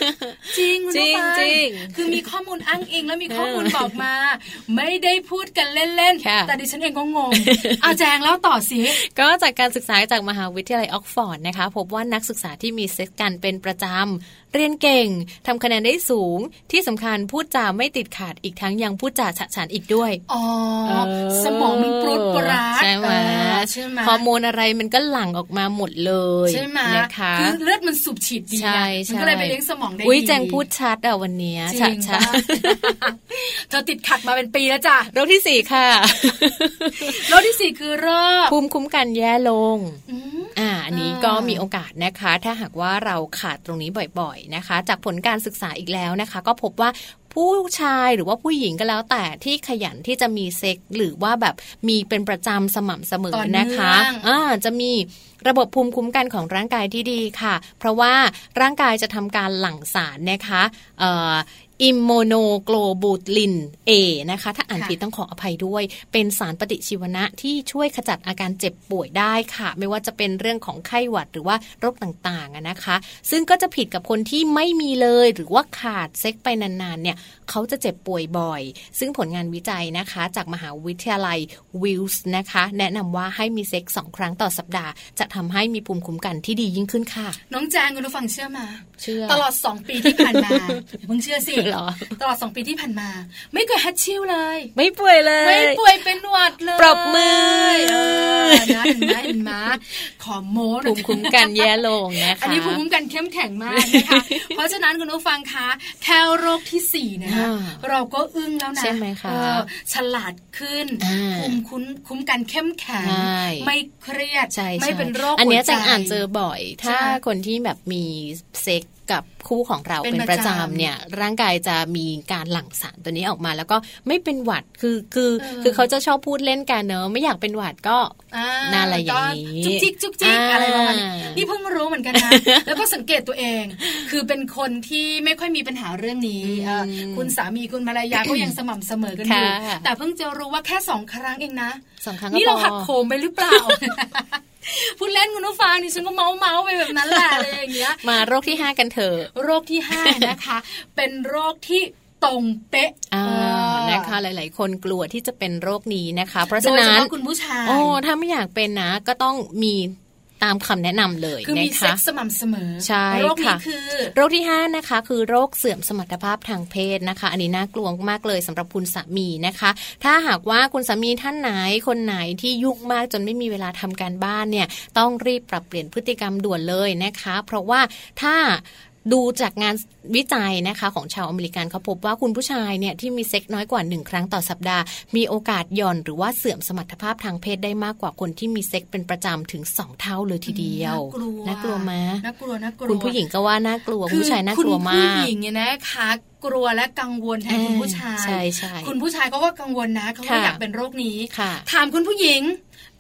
จริงจริงจริงคือมีข้อมูลอ้างอิงแล้วมีข้อมูลบอกมา ไม่ได้พูดกันเล่นๆแต่ดิฉันเองก็งงเอาแจงแล้วต่อสิก็จากการศึกษาจากมหาวิทยาลัยออกฟอร์ดนะคะพบว่านักศึกษาที่มีเซ็กกันเป็นประจำเรียนเก่งทำคะแนนได้สูงที่สำคัญพูดจาไม่ติดขาดอีกทั้งยังพูดจาฉะฉานอีกด้วยอ๋อสมองมันปรุดปราดใช่ไหมใช่ไหมฮอร์โมนอะไรมันก็หลั่งออกมาหมดเลยใช่ไหมนะคะคือเลือดมันสูบฉีดดีใช่มันก็เลยไปเลี้ยงสมองได้ดีอุ้ยแจงพูดชัดอะวันนี้ฉะฉานเธอติดขัดมาเป็นปีแล้วจ้ะโรคที่สี่ค่ะโรคที่สี่คือโรคภูมิคุ้มกันแย่ลงอ่าอันนี้ก็มีโอกาสนะคะ ถ้าหากว่าเราขาดตรงนี้บ่อยๆนะคะ จากผลการศึกษาอีกแล้วนะคะ ก็พบว่าผู้ชายหรือว่าผู้หญิงก็แล้วแต่ที่ขยันที่จะมีเซ็กส์หรือว่าแบบมีเป็นประจำสม่ำเสมอนะคะอ่าจะมีระบบภูมิคุ้มกันของร่างกายที่ดีค่ะ เพราะว่าร่างกายจะทำการหลั่งสารนะคะ immunoglobulin A นะคะถ้าอ่านผิดต้องขออภัยด้วย เป็นสารปฏิชีวนะที่ช่วยขจัดอาการเจ็บป่วยได้ค่ะ ไม่ว่าจะเป็นเรื่องของไข้หวัดหรือว่าโรคต่างๆนะคะ ซึ่งก็จะผิดกับคนที่ไม่มีเลยหรือว่าขาดเซ็กไปนานๆเนี่ยเขาจะเจ็บป่วยบ่อย ซึ่งผลงานวิจัยนะคะ จากมหาวิทยาลัยวิลส์นะคะ แนะนำว่าให้มีเซ็กสองครั้งต่อสัปดาห์ จะทำให้มีภูมิคุ้มกันที่ดียิ่งขึ้นค่ะ น้องแจงคุณผู้ฟังเชื่อมา เชื่อตลอด 2 ปีที่ผ่านมาเพิ่งเชื่อสิหรอตลอด2ปีที่ผ่านมา ไม่เคยฮัตชิวเลย ไม่ป่วยเลย ไม่ป่วยเป็นหวัดเลยปรบมือเออนะเห็นไหมเห็นไหมขอโม้ภูมิคุ้มกันแย่ลงนะคะอันนี้ภูมิคุ้มกันเข้มแข็งมากนะคะเพราะฉะนั้นคุณผู้ฟังคะแค่โรคที่สี่นะคะเราก็อึ้งแล้วนะใช่ไหมคะฉลาดขึ้นภูมิคุ้มคุ้มกันเข้มแข็งไม่เครียดไม่เป็นโรคอันนี้จะอ่านเจอบ่อย ถ้าคนที่แบบมีเซ็ก กับคู่ของเราเป็นประจำเนี่ยร่างกายจะมีการหลั่งสารตัวนี้ออกมา แล้วก็ไม่เป็นหวัดคือคือคือเขาจะชอบพูดเล่นกันเนอะไม่อยากเป็นหวัดก็น่าอะไรอย่างนี้จุกจิกจุกจิกอะไรประมาณนี้นี่เพิ่งรู้เหมือนกันนะแล้วก็สังเกตตัวเอง คือเป็นคนที่ไม่ค่อยมีปัญหาเรื่องนี้คุณสามีคุณภรรยาก็ยังสม่ำเสมอกันอยู่แต่เพิ่งจะรู้ว่าแค่สองครั้งเองนะสองครั้งนี่เราหักโหมไปหรือเปล่า พูดเล่นคุณผู้ฟังนี่ฉันก็เมาเมาไปแบบนั้นแหละอะไรอย่างเงี้ย มาโรคที่ห้ากันเถอะโรคที่ห้านะคะ เป็นโรคที่ตรงเป๊ะนะคะหลาย ๆ คนกลัวที่จะเป็นโรคนี้นะคะ เพราะฉะนั้นคุณผู้ชายโอ้ถ้าไม่อยากเป็นนะก็ต้องมี ตามคำแนะนำเลยคือมีเซ็กสม่ำเสมอใช่โรคนี้คือ โรคที่5นะคะคือโรคเสื่อมสมรรถภาพทางเพศนะคะ อันนี้น่ากลัวมากเลยสำหรับคุณสามีนะคะ ถ้าหากว่าคุณสามีท่านไหนคนไหนที่ยุ่งมากจนไม่มีเวลาทำการบ้านเนี่ยต้องรีบปรับเปลี่ยนพฤติกรรมด่วนเลยนะคะ เพราะว่าถ้า ดูจากงานวิจัยนะคะของชาวอเมริกันเขาพบว่าคุณผู้ชายเนี่ยที่มีเซ็กส์น้อยกว่าหนึ่งครั้งต่อสัปดาห์ มีโอกาสหย่อนหรือว่าเสื่อมสมรรถภาพทางเพศได้มากกว่าคนที่มีเซ็กส์เป็นประจำถึงสองเท่าเลยทีเดียวน่ากลัวไหมน่ากลัวน่ากลัวคุณผู้หญิงก็ว่าน่ากลัวผู้ชายน่ากลัวมากคุณผู้หญิงเนี่ยนะคะกลัวและกังวลแทนคุณผู้ชายใช่ใช่คุณผู้ชายเขาก็กังวลนะเขาก็อยากเป็นโรคนี้ถามคุณผู้หญิง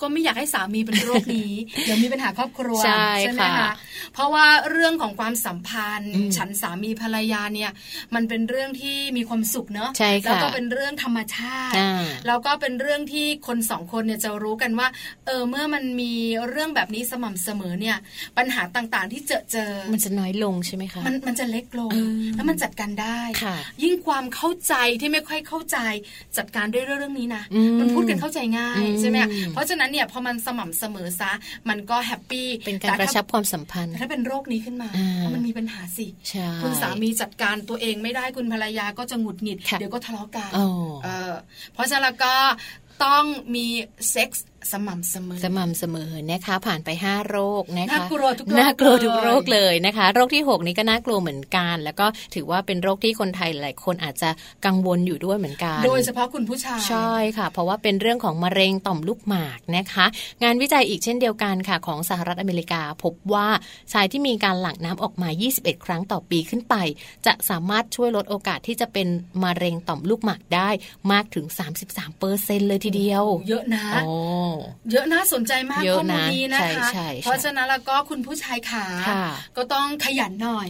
ก็ไม่อยากให้สามีเป็นโรคนี้เดี๋ยวมีปัญหาครอบครัวใช่ไหมคะเพราะว่าเรื่องของความสัมพันธ์ ฉันสามีภรรยาเนี่ยมันเป็นเรื่องที่มีความสุขเนอะแล้วก็เป็นเรื่องธรรมชาติแล้วก็เป็นเรื่องที่คนสองคนเนี่ยจะรู้กันว่าเออเมื่อมันมีเรื่องแบบนี้สม่ำเสมอเนี่ยปัญหาต่างๆที่เจอเจอ มันจะน้อยลงใช่ไหมคะมันมันจะเล็กลง แล้วมันจัดการได้ ยิ่งความเข้าใจที่ไม่ค่อยเข้าใจจัดการด้วยเรื่องนี้นะมันพูดกันเข้าใจง่ายใช่ไหมเพราะฉะนั้นเนี่ยพอมันสม่ำเสมอซะมันก็ happy เป็นการกระชับความสัมพันธ์ ถ้าเป็นโรคนี้ขึ้นมา มันมีปัญหาสิคุณสามีจัดการตัวเองไม่ได้คุณภรรยาก็จะหงุดหงิด เดี๋ยวก็ทะเลาะกันเพราะฉะนั้นแล้วก็ต้องมีเซ็กส์ สม่ำเสมอสม่ำเสมอนะคะ ผ่านไป 5 โรคนะคะน่ากลัวทุกโรคน่ากลัวทุกโรคเลยนะคะ โรคที่ 6 นี้ก็น่ากลัวเหมือนกัน แล้วก็ถือว่าเป็นโรคที่คนไทยหลายคนอาจจะกังวลอยู่ด้วยเหมือนกัน โดยเฉพาะคุณผู้ชายใช่ค่ะ เพราะว่าเป็นเรื่องของมะเร็งต่อมลูกหมากนะคะ งานวิจัยอีกเช่นเดียวกันค่ะ ของสหรัฐอเมริกา พบว่าชายที่มีการหลั่งน้ำออกมา 21 ครั้งต่อปีขึ้นไป จะสามารถช่วยลดโอกาสที่จะเป็นมะเร็งต่อมลูกหมากได้มากถึง 33เปอร์เซ็นเลยทีเดียว เยอะนะเยอะนะสนใจมากข้อมูลนี้นะคะ เพราะฉะนั้นแล้วก็คุณผู้ชายขาก็ต้องขยันหน่อย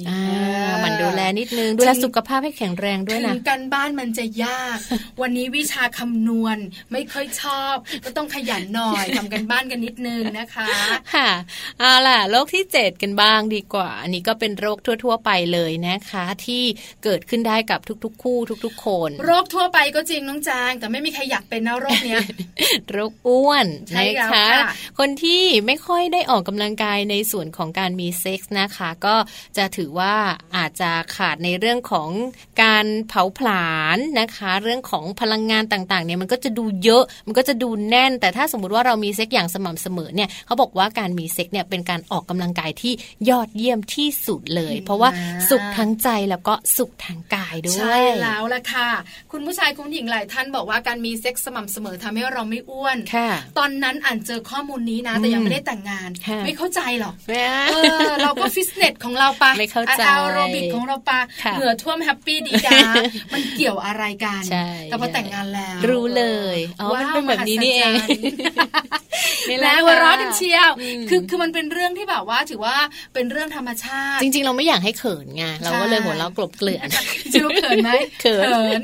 มันดูแลนิดนึงดูแลสุขภาพให้แข็งแรงด้วยนะถึงกันบ้านมันจะยาก วันนี้วิชาคำนวณไม่ค่อยชอบ ก็ต้องขยันหน่อยทำกันบ้านกันนิดนึงนะคะค่ะเอาล่ะโรคที่ 7 กันบ้างดีกว่า อันนี้ก็เป็นโรคทั่ว ๆ ไปเลยนะคะ ที่เกิดขึ้นได้กับทุกๆ คู่ทุก ๆ คน โรคทั่วไปก็จริงน้องจาง แต่ไม่มีใครอยากเป็นนะโรคเนี้ยโรคอ้วนนะคะ คนที่ไม่ค่อยได้ออกกำลังกายในส่วนของการมีเซ็กส์นะคะ ก็จะถือว่าอาจจะขาดในเรื่องของการเผาผลาญนะคะ เรื่องของพลังงานต่างๆเนี่ยมันก็จะดูเยอะมันก็จะดูแน่น แต่ถ้าสมมติว่าเรามีเซ็กส์อย่างสม่ำเสมอเนี่ยเขาบอกว่าการมีเซ็กส์เนี่ยเป็นการออกกำลังกายที่ยอดเยี่ยมที่สุดเลย เพราะว่าสุขทั้งใจแล้วก็สุขทางกายด้วยใช่แล้วละค่ะ คุณผู้ชายคุณผู้หญิงหลายท่านบอกว่าการมีเซ็กส์สม่ำเสมอทำให้เราไม่อ้วนตอนนั้นอ่านเจอข้อมูลนี้นะ แต่ยังไม่ได้แต่งงาน ไม่เข้าใจหรอกเออเราก็ฟิตเนสของเราปะไม่เข้าใจแอโรบิกของเราปะเหงื่อท่วม happy ดี๊ด๊ามันเกี่ยวอะไรกันแต่พอแต่งงานแล้ว รู้เลยอ๋อมันเป็นแบบนี้นี่เองแล้วหัวเราะเชียว คือคือมันเป็นเรื่องที่แบบว่าถือว่าเป็นเรื่องธรรมชาติ จริง ๆ เราไม่อยากให้เขินไงเราก็เลยหัวเราะกลบเกลื่อนจริงเขินไหมเขิน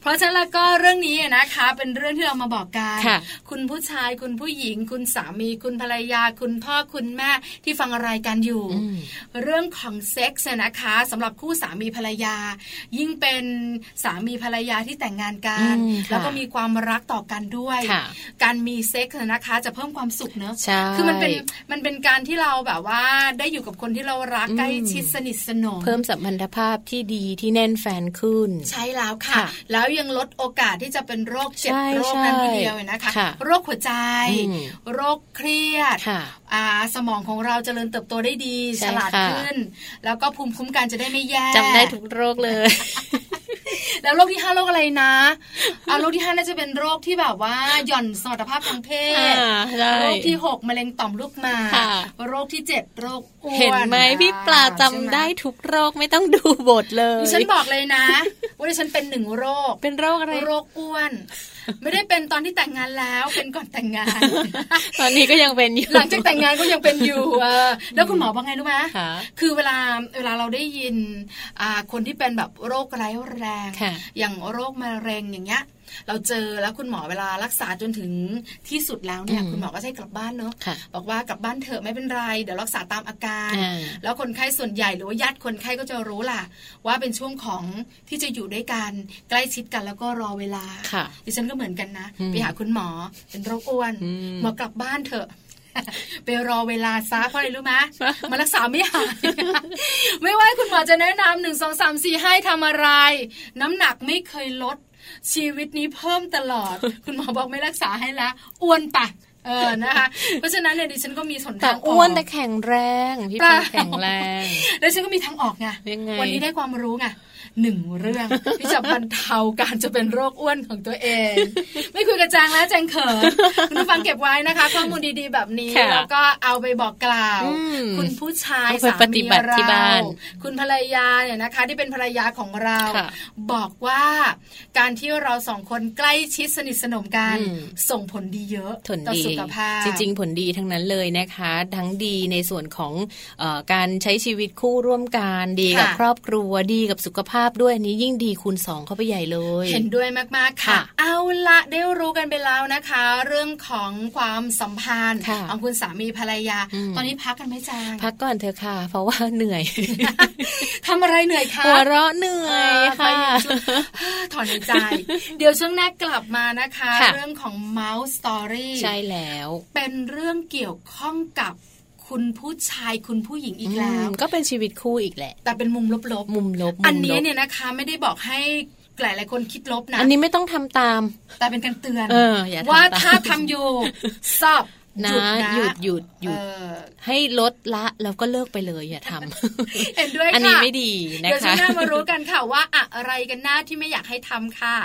เพราะฉะนั้นแล้วก็เรื่องนี้นะคะ เป็นเรื่องที่เรามาบอกกันคุณผู้ชายคุณผู้หญิง คุณสามี คุณภรรยา คุณพ่อคุณแม่ที่ฟังอะไรกันอยู่ เรื่องของเซ็กส์นะคะสำหรับคู่สามีภรรยา ยิ่งเป็นสามีภรรยาที่แต่งงานกัน แล้วก็มีความรักต่อกันด้วย การมีเซ็กส์นะคะ จะเพิ่มความสุขเนอะคือมันเป็นมันเป็นการที่เราแบบว่าได้อยู่กับคนที่เรารักใกล้ชิดสนิทสนมเพิ่มสัมพันธภาพที่ดีที่แน่นแฟนขึ้น ใช่แล้วค่ะ แล้วยังลดโอกาสที่จะเป็นโรคเจ็บโรคนั้นทีเดียวนะคะ โรคหัวใจโรคเครียดสมองของเราจเจริญเติบโตได้ดีฉลาดขึ้น แล้วก็ภูมิคุ้มกันจะได้ไม่แย่จำได้ทุกโรคเลย แล้วโรคที่ห้าโรคอะไรนะเอาโรคที่ห้าน่าจะเป็นโรคที่แบบว่าหย่อนสมรรถภาพทางเพศโรคที่หกมะเร็งต่อมลูกหมากโรคที่เจ็ดโรคอ้วนเห็นไหมพี่ปลาจำได้ทุกโรคไม่ต้องดูบทเลยฉันบอกเลยนะว่าดิฉันเป็นหนึ่งโรคเป็นโรคอะไรโรคอ้วน ไม่ได้เป็นตอนที่แต่งงานแล้วเป็นก่อนแต่งงาน ตอนนี้ก็ยังเป็นอยู่หลังจากแต่งงานก็ยังเป็นอยู่แล้วคุณหมอบอกไงรู้ไหมคือเวลาเวลาเราได้ยินคนที่เป็นแบบโรคร้ายแรง อย่างโรคมะเร็งอย่างเงี้ย เราเจอแล้วคุณหมอเวลารักษาจนถึงที่สุดแล้วเนี่ยคุณหมอก็ใช้กลับบ้านเนาะบอกว่ากลับบ้านเถอะไม่เป็นไร เดี๋ยวรักษาตามอาการ แล้วคนไข้ส่วนใหญ่หรือว่าญาติคนไข้ก็จะรู้ล่ะ ว่าเป็นช่วงของที่จะอยู่ด้วยกันใกล้ชิดกันแล้วก็รอเวลาดิฉันก็เหมือนกันนะไปหาคุณหมอเป็นโรคอ้วนหมอกลับบ้านเถอะไปรอเวลาซะเพราะอะไรรู้ไหมมารักษาไม่หายไม่ว่าคุณหมอจะแนะนำหนึ่งสองสามสี่ให้ทำอะไร น้ำหนักไม่เคยลด ชีวิตนี้เพิ่มตลอด คุณหมอบอกไม่รักษาให้แล้วอ้วนปะเออนะคะ เพราะฉะนั้นเนี่ยดิฉันก็มีสนทางออกอ้วนแต่แข็งแรงพี่ปาแข็งแรง แล้วฉันก็มีทางออกไงวันนี้ได้ความรู้ไง หนึ่งเรื่องที่จะบรรเทาการจะเป็นโรคอ้วนของตัวเอง ไม่คุยกับจางแล้วแจงเขินคุณผู้ฟังเก็บไว้นะคะข้อมูลดีๆแบบนี้แล้วก็เอาไปบอกกล่าว คุณผู้ชายสามีเราคุณภรรยาเนี่ยนะคะ ที่เป็นภรรยาของเรา บอกว่าการที่เราสองคนใกล้ชิดสนิทสนมกันส่งผลดีเยอะต่อสุขภาพจริง ๆ ผลดีทั้งนั้นเลยนะคะ ทั้งดีในส่วนของการใช้ชีวิตคู่ร่วมกันดีกับครอบครัวดีกับสุขภาพด้วยนี้ยิ่งดีคูณสองเข้าไปใหญ่เลย เห็นด้วยมากๆค่ะ เอาละได้รู้กันไปแล้วนะคะ เรื่องของความสัมพันธ์ของคุณสามีภรรยา ตอนนี้พักกันไหมจางพักก่อนเถอะค่ะ เพราะว่าเหนื่อยทำอะไรเหนื่อยคะหัวเราะเหนื่อยค่ะถอนใจ เดี๋ยวช่วงหน้ากลับมานะคะ เรื่องของ Mouse Story ใช่แล้ว เป็นเรื่องเกี่ยวข้องกับ คุณผู้ชายคุณผู้หญิงอีกแล้ว ก็เป็นชีวิตคู่อีกแหละ แต่เป็นมุมลบๆมุมลบ อันนี้เนี่ยนะคะไม่ได้บอกให้หลายหลายคนคิดลบนะ อันนี้ไม่ต้องทำตาม แต่เป็นการเตือนออว่าถ้าทำอยู่สอบนะหยุดหยุดหยุดให้ลดละแล้วก็เลิกไปเลยอย่าทำเห็นด้วยค่ะอันนี้ไม่ดีนะคะเดี๋ยวช่วงหน้ามารู้กันค่ะว่าอะไรกันหน้าที่ไม่อยากให้ทำค่ะ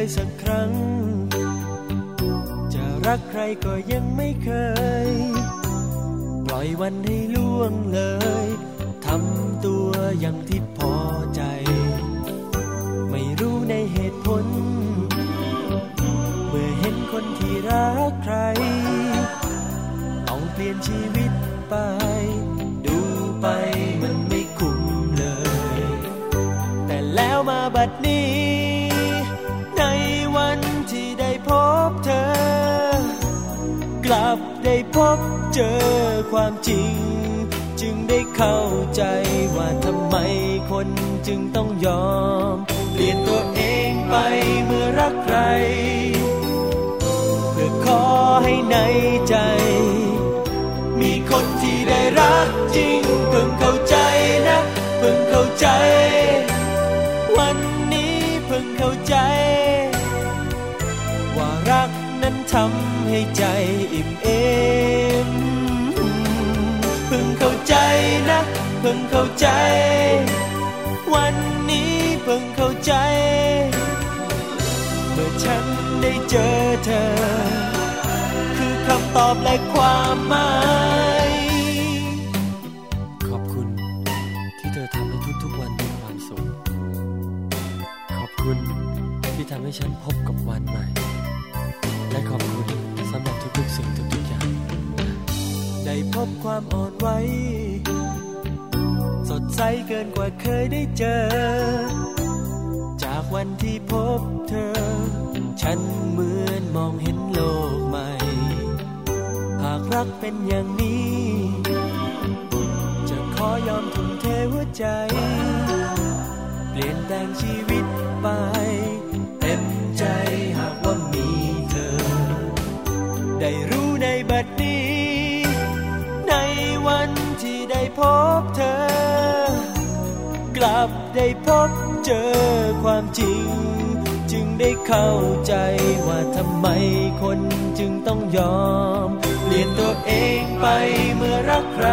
เลยสักครั้ง จะรักใครก็ยังไม่เคย ปล่อยวันให้ล่วงเลย ทำตัวอย่างที่พอใจ ไม่รู้ในเหตุผล เมื่อเห็นคนที่รักใคร ต้องเปลี่ยนชีวิตไป ดูไปมันไม่คุ้มเลย แต่แล้วมาบัดนี้ ความจริง จึงได้เข้าใจว่าทำไมคนจึงต้องยอม เปลี่ยนตัวเองไปเมื่อรักใคร เพื่อขอให้ในใจ มีคนที่ได้รักจริง เพิ่งเข้าใจนะ เพิ่งเข้าใจ วันนี้เพิ่งเข้าใจ ว่ารักนั้นทำให้ใจอิ่มเอ ใจนะ เพิ่งเข้าใจ วันนี้เพิ่งเข้าใจ เมื่อฉันได้เจอเธอ คือคำตอบและความหมาย ขอบคุณที่เธอทำให้ทุกๆวันมีความสุข ขอบคุณที่ทำให้ฉันพบกับวันใหม่ บความอ่อนไหวสดใสเกินกว่าเคยได้เจอ จากวันที่พบเธอ ฉันเหมือนมองเห็นโลกใหม่ หากรักเป็นอย่างนี้ จะขอยอมทุ่มเทหัวใจ เปลี่ยนแปลงชีวิตไป เต็มใจหากว่ามีเธอ ได้รู้ในบัดนี้ พบเธอ กลับได้พบเจอความจริง จึงได้เข้าใจว่าทำไมคนจึงต้องยอมเปลี่ยนตัวเองไปเมื่อรักใคร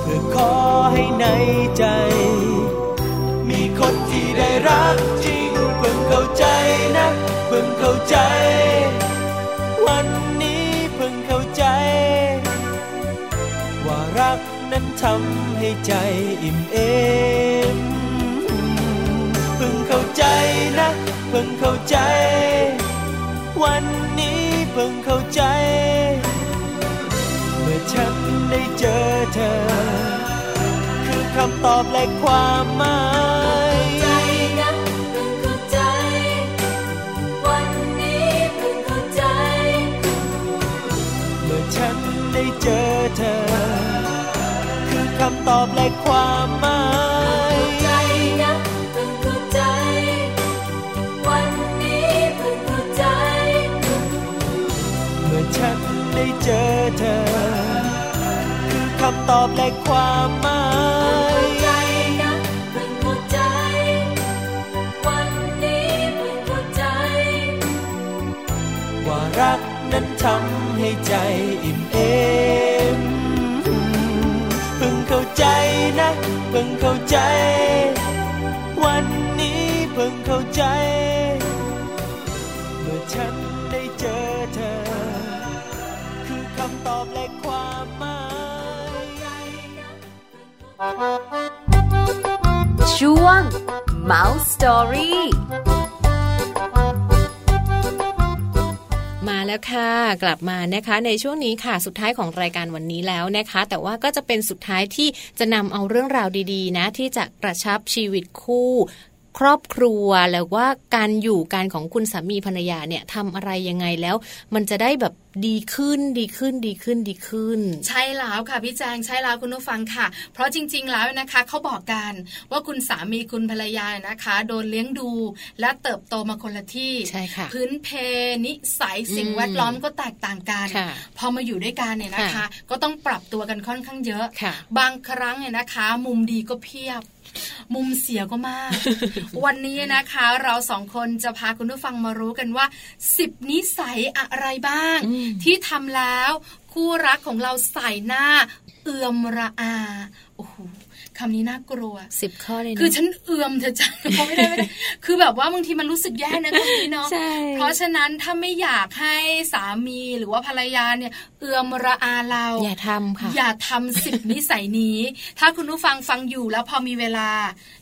เพื่อขอให้ในใจ มีคนที่ได้รักจริงเพิ่งเข้าใจนะเพิ่งเข้าใจำให้ใจอิ่มเอมเพิ่งเข้าใจนะ เพิ่งเข้าใจ วันนี้เพิ่งเข้าใจ เมื่อฉันได้เจอเธอ คือคำตอบและความหมายได้เจอเธอคือคำตอบและความหมายใจนะเพิ่งเข้าใจ วันนี้เพิ่งเข้าใจ เมื่อฉันได้เจอเธอ คือคำตอบและความหมายใจนะเพิ่งเข้าใจวันนี้เพิ่งเข้าใจว่ารักนั้นทำให้ใจอิ่มเอมเพิ่งเข้า ใจนะ เพิ่งเข้าใจ วันนี้เพิ่งเข้าใจ เมื่อฉันได้เจอเธอ คือคำตอบและความหมายช่วง Mouse Story แล้วค่ะ กลับมานะคะ ในช่วงนี้ค่ะสุดท้ายของรายการวันนี้แล้วนะคะ แต่ว่าก็จะเป็นสุดท้ายที่จะนำเอาเรื่องราวดีๆ นะ ที่จะกระชับชีวิตคู่ ครอบครัวแล้วว่าการอยู่การของคุณสามีภรรยาเนี่ยทำอะไรยังไงแล้ว มันจะได้แบบดีขึ้นดีขึ้นดีขึ้นดีขึ้น ใช่แล้วค่ะพี่แจงใช่แล้วคุณผู้ฟังค่ะ เพราะจริง ๆ แล้วนะคะเขาบอกกันว่าคุณสามีคุณภรรยานะคะ โดนเลี้ยงดูและเติบโตมาคนละที่ใช่ค่ะพื้นเพนิสัยสิ่งแวดล้อมก็แตกต่างกัน พอมาอยู่ด้วยกันเนี่ยนะคะ ก็ต้องปรับตัวกันค่อนข้างเยอะ บางครั้งเนี่ยนะคะ มุมดีก็เพียบ มุมเสียก็มาก วันนี้นะคะ เราสองคนจะพาคุณผู้ฟังมารู้กันว่าสิบนิสัยอะไรบ้าง ที่ทำแล้วคู่รักของเราใส่หน้าเอื่อมระอาโอ้โห คำนี้น่ากลัวสิบข้อเลยนะคือฉันเอื่อมเธอจังเพราะไม่ได้ไม่ได้คือแบบว่าบางทีมันรู้สึกแย่นะตรงนี้เนาะเพราะฉะนั้นถ้าไม่อยากให้สามีหรือว่าภรรยาเนี่ย เอื่อมระอาเรา อย่าทำค่ะอย่าทำสิบนิสัยนี้ ถ้าคุณผู้ฟังฟังอยู่แล้วพอมีเวลา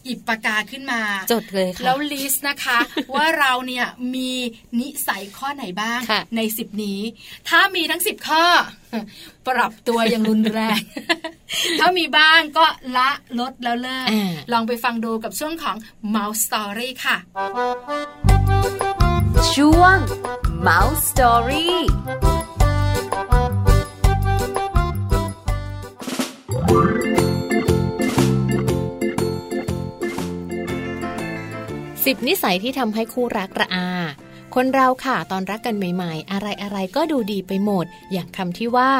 หยิบปากกาขึ้นมา จดเลยค่ะแล้วลิสต์นะคะ ว่าเราเนี่ยมีนิสัยข้อไหนบ้างในสิบนี้ ถ้ามีทั้งสิบข้อ ปรับตัวอย่างรุนแรง ถ้ามีบ้างก็ละลดแล้วเลิก ลองไปฟังดูกับช่วงของ Mouse Story ค่ะ ช่วง Mouse Story สิบนิสัยที่ทำให้คู่รักระอา คนเราค่ะตอนรักกันใหม่ ๆ อะไรอะไรก็ดูดีไปหมด อย่างคำที่ว่า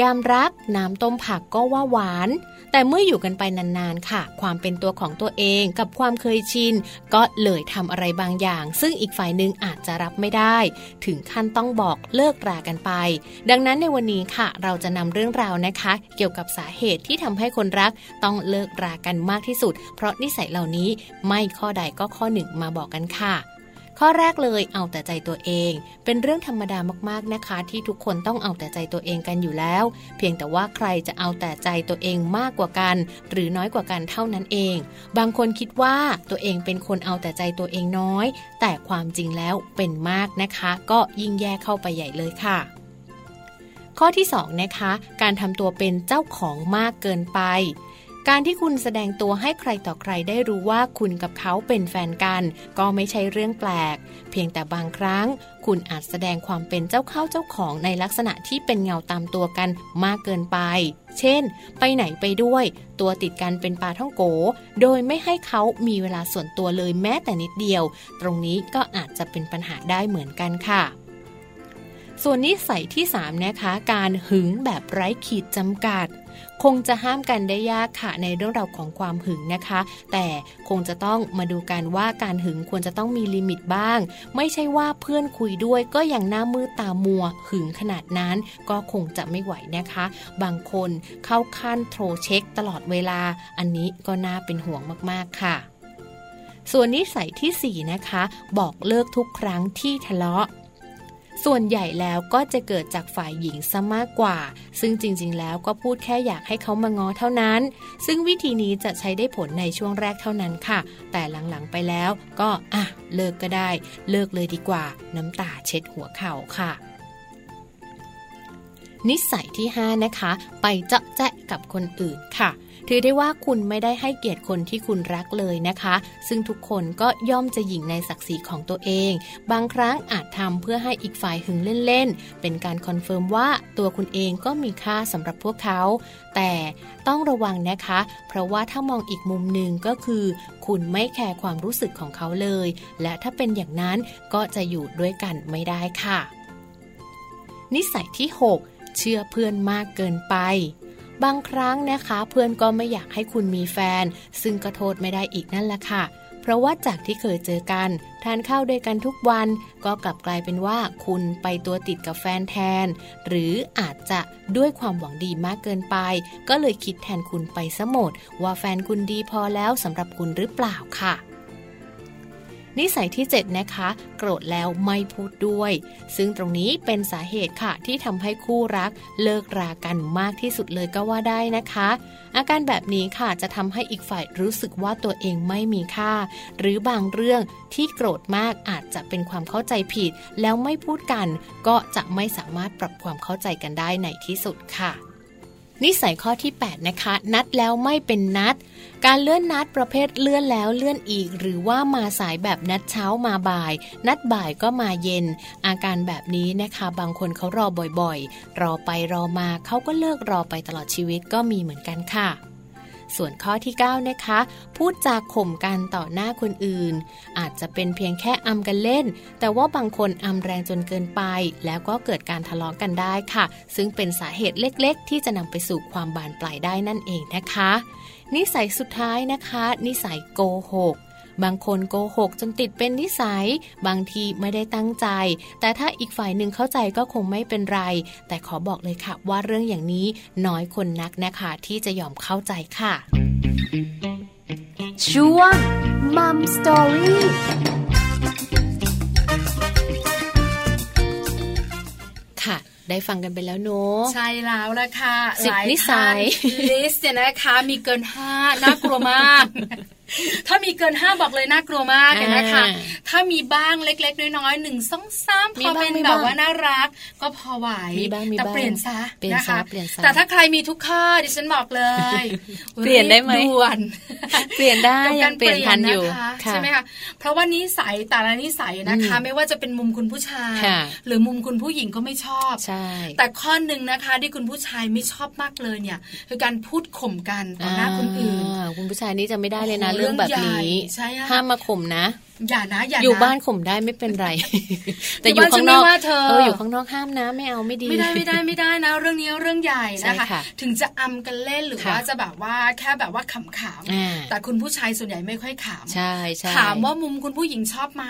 ยามรักน้ำต้มผักก็ว่าหวาน แต่เมื่ออยู่กันไปนานๆค่ะ ความเป็นตัวของตัวเองกับความเคยชิน ก็เลยทำอะไรบางอย่าง ซึ่งอีกฝ่ายหนึ่งอาจจะรับไม่ได้ ถึงขั้นต้องบอกเลิกรากันไป ดังนั้นในวันนี้ค่ะ เราจะนำเรื่องราวนะคะ เกี่ยวกับสาเหตุที่ทำให้คนรักต้องเลิกรากันมากที่สุด เพราะนิสัยเหล่านี้ไม่ข้อใดก็ข้อหนึ่งมาบอกกันค่ะ ข้อแรกเลยเอาแต่ใจตัวเอง เป็นเรื่องธรรมดามากๆนะคะ ที่ทุกคนต้องเอาแต่ใจตัวเองกันอยู่แล้ว เพียงแต่ว่าใครจะเอาแต่ใจตัวเองมากกว่ากัน หรือน้อยกว่ากันเท่านั้นเอง บางคนคิดว่าตัวเองเป็นคนเอาแต่ใจตัวเองน้อย แต่ความจริงแล้วเป็นมากนะคะ ก็ยิ่งแย่เข้าไปใหญ่เลยค่ะข้อที่2นะคะ การทำตัวเป็นเจ้าของมากเกินไป การที่คุณแสดงตัวให้ใครต่อใครได้รู้ว่าคุณกับเขาเป็นแฟนกัน ก็ไม่ใช่เรื่องแปลก เพียงแต่บางครั้ง คุณอาจแสดงความเป็นเจ้าเข้าเจ้าของในลักษณะที่เป็นเงาตามตัวกันมากเกินไป เช่น ไปไหนไปด้วย ตัวติดกันเป็นปลาท่องโก โดยไม่ให้เขามีเวลาส่วนตัวเลยแม้แต่นิดเดียว ตรงนี้ก็อาจจะเป็นปัญหาได้เหมือนกันค่ะส่วนนิสัยที่ 3 นะคะ การหึงแบบไร้ขีดจำกัด คงจะห้ามกันได้ยากค่ะในเรื่องราวของความหึงนะคะ แต่คงจะต้องมาดูกันว่าการหึงควรจะต้องมีลิมิตบ้าง ไม่ใช่ว่าเพื่อนคุยด้วยก็ยังหน้ามืดตามัวหึงขนาดนั้น ก็คงจะไม่ไหวนะคะ บางคนเข้าขั้นโทรเช็คตลอดเวลา อันนี้ก็น่าเป็นห่วงมากๆค่ะ ส่วนนิสัยที่ 4 นะคะ บอกเลิกทุกครั้งที่ทะเลาะ ส่วนใหญ่แล้วก็จะเกิดจากฝ่ายหญิงซะมากกว่า ซึ่งจริงๆ แล้วก็พูดแค่อยากให้เขามาง้อเท่านั้น ซึ่งวิธีนี้จะใช้ได้ผลในช่วงแรกเท่านั้นค่ะ แต่หลังๆไปแล้วก็อะเลิกก็ได้ เลิกเลยดีกว่า น้ำตาเช็ดหัวเข่าค่ะนิสัยที่ 5 นะคะ ไปเจาะแจ๊ะกับคนอื่นค่ะ ถือได้ว่าคุณไม่ได้ให้เกียรติคนที่คุณรักเลยนะคะ ซึ่งทุกคนก็ย่อมจะหยิ่งในศักดิ์ศรีของตัวเอง บางครั้งอาจทำเพื่อให้อีกฝ่ายหึงเล่นๆ เป็นการ confirm ว่าตัวคุณเองก็มีค่าสำหรับพวกเขา แต่ต้องระวังนะคะ เพราะว่าถ้ามองอีกมุมหนึ่งก็คือ คุณไม่ care ความรู้สึกของเขาเลย และถ้าเป็นอย่างนั้นก็จะอยู่ด้วยกันไม่ได้ค่ะ นิสัยที่ 6 เชื่อเพื่อนมากเกินไป บางครั้งนะคะ เพื่อนก็ไม่อยากให้คุณมีแฟน ซึ่งก็โทษไม่ได้อีกนั่นแหละค่ะ เพราะว่าจากที่เคยเจอกัน ทานข้าวด้วยกันทุกวัน ก็กลับกลายเป็นว่าคุณไปตัวติดกับแฟนแทน หรืออาจจะด้วยความหวังดีมากเกินไป ก็เลยคิดแทนคุณไปซะหมดว่าแฟนคุณดีพอแล้วสำหรับคุณหรือเปล่าค่ะ นิสัยที่ 7 นะคะ โกรธแล้วไม่พูดด้วย ซึ่งตรงนี้เป็นสาเหตุค่ะที่ทำให้คู่รักเลิกรากันมากที่สุดเลยก็ว่าได้นะคะ อาการแบบนี้ค่ะจะทำให้อีกฝ่ายรู้สึกว่าตัวเองไม่มีค่า หรือบางเรื่องที่โกรธมากอาจจะเป็นความเข้าใจผิด แล้วไม่พูดกัน ก็จะไม่สามารถปรับความเข้าใจกันได้ในที่สุดค่ะ นิสัยข้อที่ 8 นะคะ นัดแล้วไม่เป็นนัด การเลื่อนนัดประเภทเลื่อนแล้วเลื่อนอีก หรือว่ามาสายแบบนัดเช้ามาบ่าย นัดบ่ายก็มาเย็น อาการแบบนี้นะคะ บางคนเขารอบ่อยๆ รอไปรอมาเขาก็เลิกรอไปตลอดชีวิตก็มีเหมือนกันค่ะ ส่วนข้อที่ 9 นะคะ พูดจาข่มกันต่อหน้าคนอื่น อาจจะเป็นเพียงแค่อำกันเล่น แต่ว่าบางคนอำแรงจนเกินไป แล้วก็เกิดการทะเลาะกกันได้ค่ะ ซึ่งเป็นสาเหตุเล็กๆ ที่จะนำไปสู่ความบานปลายได้นั่นเองนะคะ นิสัยสุดท้ายนะคะ นิสัยโกหก บางคนโกหกจนติดเป็นนิสัย บางทีไม่ได้ตั้งใจ แต่ถ้าอีกฝ่ายหนึ่งเข้าใจก็คงไม่เป็นไร แต่ขอบอกเลยค่ะว่าเรื่องอย่างนี้น้อยคนนักนะคะที่จะยอมเข้าใจค่ะช่วง Mum Story ค่ะ ได้ฟังกันไปแล้วเนอะใช่แล้วละค่ะสิบนิสัย list เนี่ยนะคะ มีเกินห้าน่ากลัวมาก ถ้ามีเกินห้าบอกเลยน่ากลัวมากเลยนะคะ ถ้ามีบ้างเล็ก ๆ น้อยๆหนึ่งสองสามพอเป็นแบบว่าน่ารัก ก็พอไหวแต่เปลี่ยนซะนะคะแต่ถ้าใครมีทุกข้อดิฉันบอกเลย เปลี่ยนได้ไหมด่วนเปลี่ยนได้ยังเปลี่ยนทันอยู่ใช่ไหมคะเพราะว่านิสัยแต่ละนิสัยนะคะ ไม่ว่าจะเป็นมุมคุณผู้ชาย หรือมุมคุณผู้หญิงก็ไม่ชอบแต่ข้อหนึ่งนะคะที่คุณผู้ชายไม่ชอบมากเลยเนี่ยคือการพูดข่มกันต่อหน้าคนอื่นคุณผู้ชายนี่จะไม่ได้เลยนะเรื่องแบบนี้ห้ามมาข่มนะ อย่านะอย่าอยู่บ้านข่มได้ไม่เป็นไร แต่อยู่ข้างนอกเอออยู่ข้างนอกห้ามนะไม่เอาไม่ดี ไม่ได้ไม่ได้ไม่ได้นะ เรื่องนี้เรื่องใหญ่นะคะ ถึงจะอำกันเล่นหรือว่าจะแบบว่าแค่แบบว่าขำๆแต่คุณผู้ชายส่วนใหญ่ไม่ค่อยขำใช่ใช่ถามว่ามุมคุณผู้หญิงชอบไหม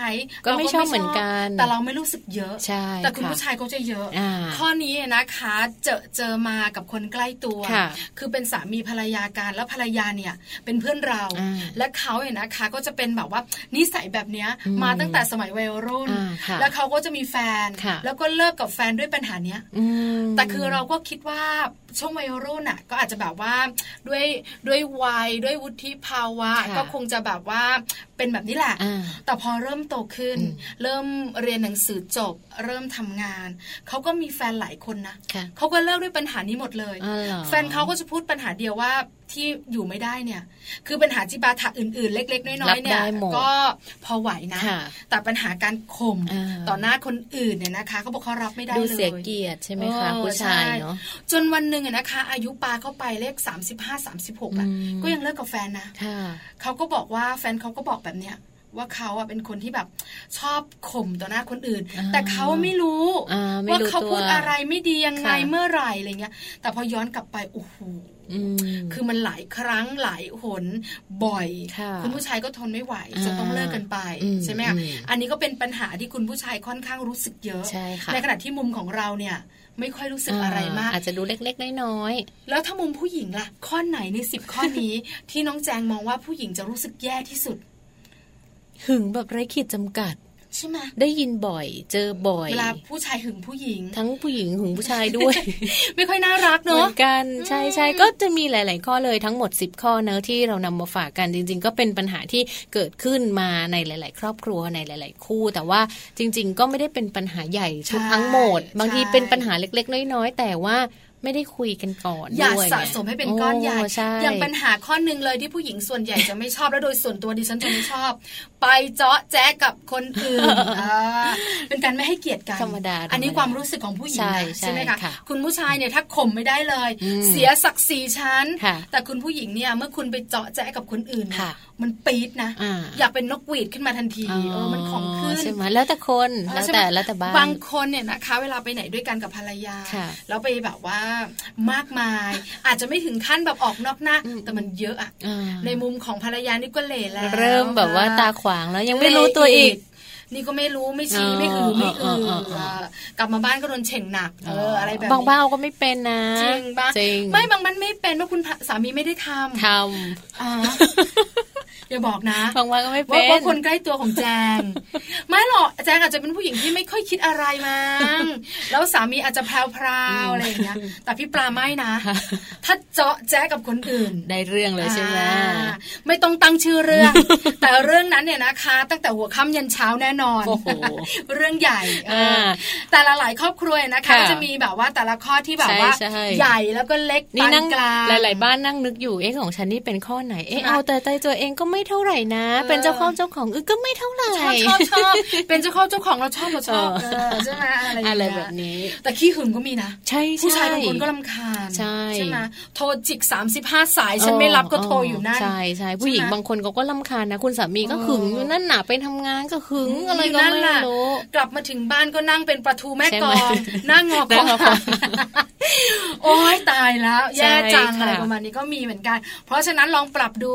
ก็ไม่ชอบเหมือนกัน แต่เราไม่รู้สึกเยอะใช่แต่คุณผู้ชายเขาจะเยอะ ข้อนี้นะคะ เจอเจอมากับคนใกล้ตัว คือเป็นสามีภรรยากันแล้วภรรยาเนี่ยเป็นเพื่อนเรา และเขาเนี่ยนะคะก็จะเป็นแบบว่านิสัยแบบเนี้ยมาตั้งแต่สมัยวัยรุ่น แล้วเขาก็จะมีแฟน แล้วก็เลิกกับแฟนด้วยปัญหาเนี้ยแต่คือเราก็คิดว่า ช่วงวัยรุ่นอะก็อาจจะแบบว่าด้วยด้วยวัยด้วยวุฒิภาวะ ก็คงจะแบบว่าเป็นแบบนี้แหละ แต่พอเริ่มโตขึ้น เริ่มเรียนหนังสือจบ เริ่มทำงาน เขาก็มีแฟนหลายคนนะเขาก็เลิกด้วยปัญหานี้หมดเลย แฟนเขาก็จะพูดปัญหาเดียวว่าที่อยู่ไม่ได้เนี่ย คือปัญหาจิบาถะอื่นๆ เล็ก ๆ น้อยๆเนี่ยก็พอไหวนะ แต่ปัญหาการข่มต่อหน้าคนอื่นเนี่ยนะคะเขาบอกเขารับไม่ได้เลยดูเสียเกียรติใช่ไหมคะผู้ชายเนาะจนวันหนึ่งนะคะ อายุปาเข้าไปเลขสามสิบห้าสามสิบหกอะก็ยังเลิกกับแฟนนะเขาก็บอกว่าแฟนเขาก็บอกแบบเนี้ยว่าเขาอะเป็นคนที่แบบชอบข่มต่อหน้าคนอื่น แต่เขาไม่รู้ว่าเขาพูดอะไรไม่ดียังไงเมื่อไหร่อะไรเงี้ย แต่พอย้อนกลับไปโอ้โหคือมันหลายครั้งหลายหนบ่อย คุณผู้ชายก็ทนไม่ไหวจะต้องเลิกกันไปใช่ไหมคะอันนี้ก็เป็นปัญหาที่คุณผู้ชายค่อนข้างรู้สึกเยอะ ในขณะที่มุมของเราเนี่ย ไม่ค่อยรู้สึกอะไรมาก อาจจะดูเล็กๆน้อยๆแล้วถ้ามุมผู้หญิงล่ะ ข้อไหนในสิบข้อนี้ ที่น้องแจงมองว่าผู้หญิงจะรู้สึกแย่ที่สุด หึงแบบไร้ขีดจำกัด ใช่ไหมได้ยินบ่อย เจอบ่อยเวลาผู้ชายหึงผู้หญิง ทั้งผู้หญิงหึงผู้ชายด้วย ไม่ค่อยน่ารักเนาะเหมือนกันใช่ใช่ก็จะมีหลาย ๆ ข้อเลยทั้งหมด 10 ข้อเนอะที่เรานำมาฝากกันจริง ๆ ก็เป็นปัญหาที่เกิดขึ้นมาในหลาย ๆ ครอบครัวในหลาย ๆ คู่ แต่ว่าจริง ๆ ก็ไม่ได้เป็นปัญหาใหญ่ทุกทั้งหมด บางทีเป็นปัญหาเล็ก ๆ น้อย ๆ แต่ว่า ไม่ได้คุยกันก่อนอย่าสะสมให้เป็นก้อนใหญ่อย่างปัญหาข้อหนึ่งเลยที่ผู้หญิงส่วนใหญ่จะไม่ชอบแล้วโดยส่วนตัวดิฉันจะไม่ชอบ ไปเจาะแจ๊กับคนอื่นเป็นการไม่ให้เกียรติกันธรรมดาอันนี้ความรู้สึกของผู้หญิงใช่ไหมคะคุณผู้ชายเนี่ยถ้าข่มไม่ได้เลย เสียศักดิ์ศรีฉันแต่คุณผู้หญิงเนี่ยเมื่อคุณไปเจาะแจ๊กับคนอื่นมันปี๊ดนะอยากเป็นนกหวีดขึ้นมาทันทีเออมันของขึ้นใช่ไหมแล้วแต่คนแล้วแต่แล้วแต่บ้านบางคนเนี่ยนะคะ เวลาไปไหนด้วยกันกับภรรยาแล้วไปแบบว่ามากมาย อาจจะไม่ถึงขั้นแบบออกนอกหน้า แต่มันเยอะอะในมุมของภรรยานี่ก็เหล่แล้ว เริ่มแบบว่าตาขวางแล้วยังไม่รู้ตัวอีกนี่ก็ไม่รู้ไม่ชี้ไม่หือไม่อือกลับมาบ้านก็โดนเฉ่งหนักเอออะไรแบบบางบ้านก็ไม่เป็นนะจริงบ้าไม่บางมันไม่เป็นเพราะคุณสามีไม่ได้ทำทำ อย่าบอกนะบางวันก็ไม่เป็นว่าคนใกล้ตัวของแจง ไม่หรอกแจงอาจจะเป็นผู้หญิงที่ไม่ค่อยคิดอะไรมั้งแล้วสามีอาจจะแพรวๆอะไรอย่างเงี้ยแต่พี่ปลาไม่นะ ถ้าเจาะแจ๊กับคนอื่นได้เรื่องเลยใช่ไหมไม่ต้องตั้งชื่อเรื่อง แต่เรื่องนั้นเนี่ยนะคะ ตั้งแต่หัวค่ำยันเช้าแน่นอนเรื่องใหญ่แต่ละหลายครอบครัวนะคะจะมีแบบว่าแต่ละข้อที่แบบว่าใหญ่แล้วก็เล็กปานกลางหลาย ๆ บ้านนั่งนึกอยู่เอ๊ะของฉันนี่เป็นข้อไหนเอ๊ะเอาแต่ใจตัวเองก็ไม่เท่าไหร่นะ เป็นเจ้าของเจ้าของเออก็ไม่เท่าไหร่ชอบชอบชอบเป็นเจ้าของเจ้าของเราชอบเราชอบใช่ไหมอะไรแบบนี้ แต่ขี้หึงก็มีนะ ใช่ผู้ชายบางคนก็ลำคาญใช่ใช่ไหมโทรจิกสามสิบห้าสายฉันไม่รับก็โทรอยู่นั่นใช่ใช่ผู้หญิงบางคนเขาก็ลำคาญนะคุณสามีก็หึงอยู่นั่นหนาไปทำงานก็หึงอะไรก็ไม่รู้กลับมาถึงบ้านก็นั่งเป็นประตูแม่กองนั่งงอคอโอ้ยตายแล้วแย่จังอะไรประมาณนี้ก็มีเหมือนกัน เพราะฉะนั้นลองปรับดู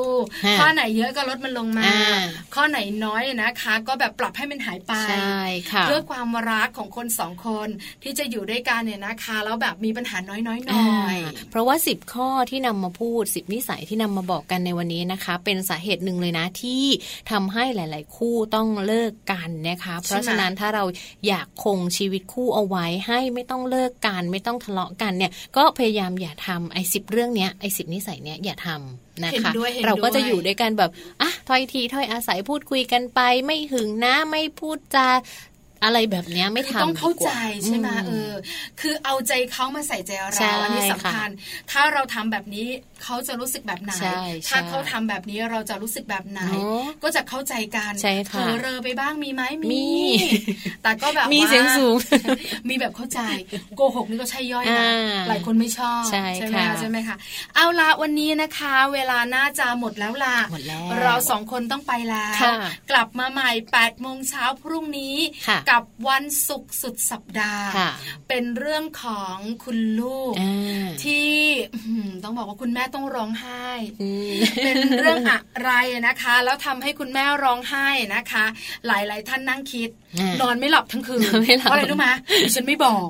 ข้อไหนเยอะก็ลดมันลงมา ข้อไหนน้อยนะคะ ก็แบบปรับให้มันหายไปเพื่อความรักของคนสองคนที่จะอยู่ด้วยกันเนี่ยนะคะแล้วแบบมีปัญหาน้อยๆหน่อยเพราะว่า 10 ข้อที่นำมาพูด 10 นิสัยที่นำมาบอกกันในวันนี้นะคะ เป็นสาเหตุหนึ่งเลยนะที่ทำให้หลาย ๆ คู่ต้องเลิกกันนะคะ เพราะฉะนั้นถ้าเราอยากคงชีวิตคู่เอาไว้ให้ไม่ต้องเลิกกัน ไม่ต้องทะเลาะกันเนี่ยก็พยายามอย่าทำไอ้สิบเรื่องเนี้ยไอ้สิบนิสัยเนี้ยอย่าทำ นะคะเราก็จะอยู่ด้วยกันแบบอะถ้อยทีถ้อยอาศัยพูดคุยกันไป ไม่หึงนะไม่พูดจา อะไรแบบนี้ไม่ทำต้องเข้าใจใช่ไหมเออ คือเอาใจเขามาใส่ใจเราอันนี้สำคัญ ถ้าเราทำแบบนี้เขาจะรู้สึกแบบไหน ถ้าเขาทำแบบนี้เราจะรู้สึกแบบไหน ก็จะเข้าใจกันเธอเรอไปบ้างมีไหมมี แต่ก็แบบมีเสียงสูง มีแบบเข้าใจ โกหกนี่ก็ใช่ย่อยนะหลายคนไม่ชอบใช่ไหมใช่ไหมคะเอาละวันนี้นะคะ เวลาน่าจะหมดแล้วล่ะเราสองคนต้องไปแล้ว กลับมาใหม่8ปดโมงเช้าพรุ่งนี้กับวันศุกร์สุดสัปดาห์ เป็นเรื่องของคุณลูกที่ต้องบอกว่าคุณแม่ต้องร้องไห้ เป็นเรื่องอะไรนะคะ แล้วทำให้คุณแม่ร้องไห้นะคะ หลายๆท่านนั่งคิด นอนไม่หลับทั้งคืนเพราะอะไรรู้ไหมดิฉันไม่บอก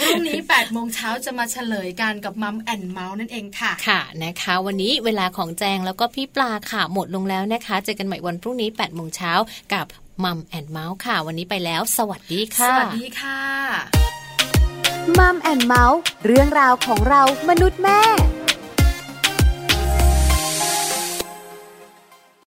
พรุ่งนี้8ปดโมงเช้าจะมาเฉลยกันกับ Mum and Mouth นั่นเองค่ะค่ะนะคะ วันนี้เวลาของแจงแล้วก็พี่ปลาค่ะหมดลงแล้วนะคะ เจอกันใหม่วันพรุ่งนี้8ปดโมงเช้ากับ Mum and Mouth ค่ะ วันนี้ไปแล้ว สวัสดีค่ะ สวัสดีค่ะ Mum and Mouth เรื่องราวของเรามนุษย์แม่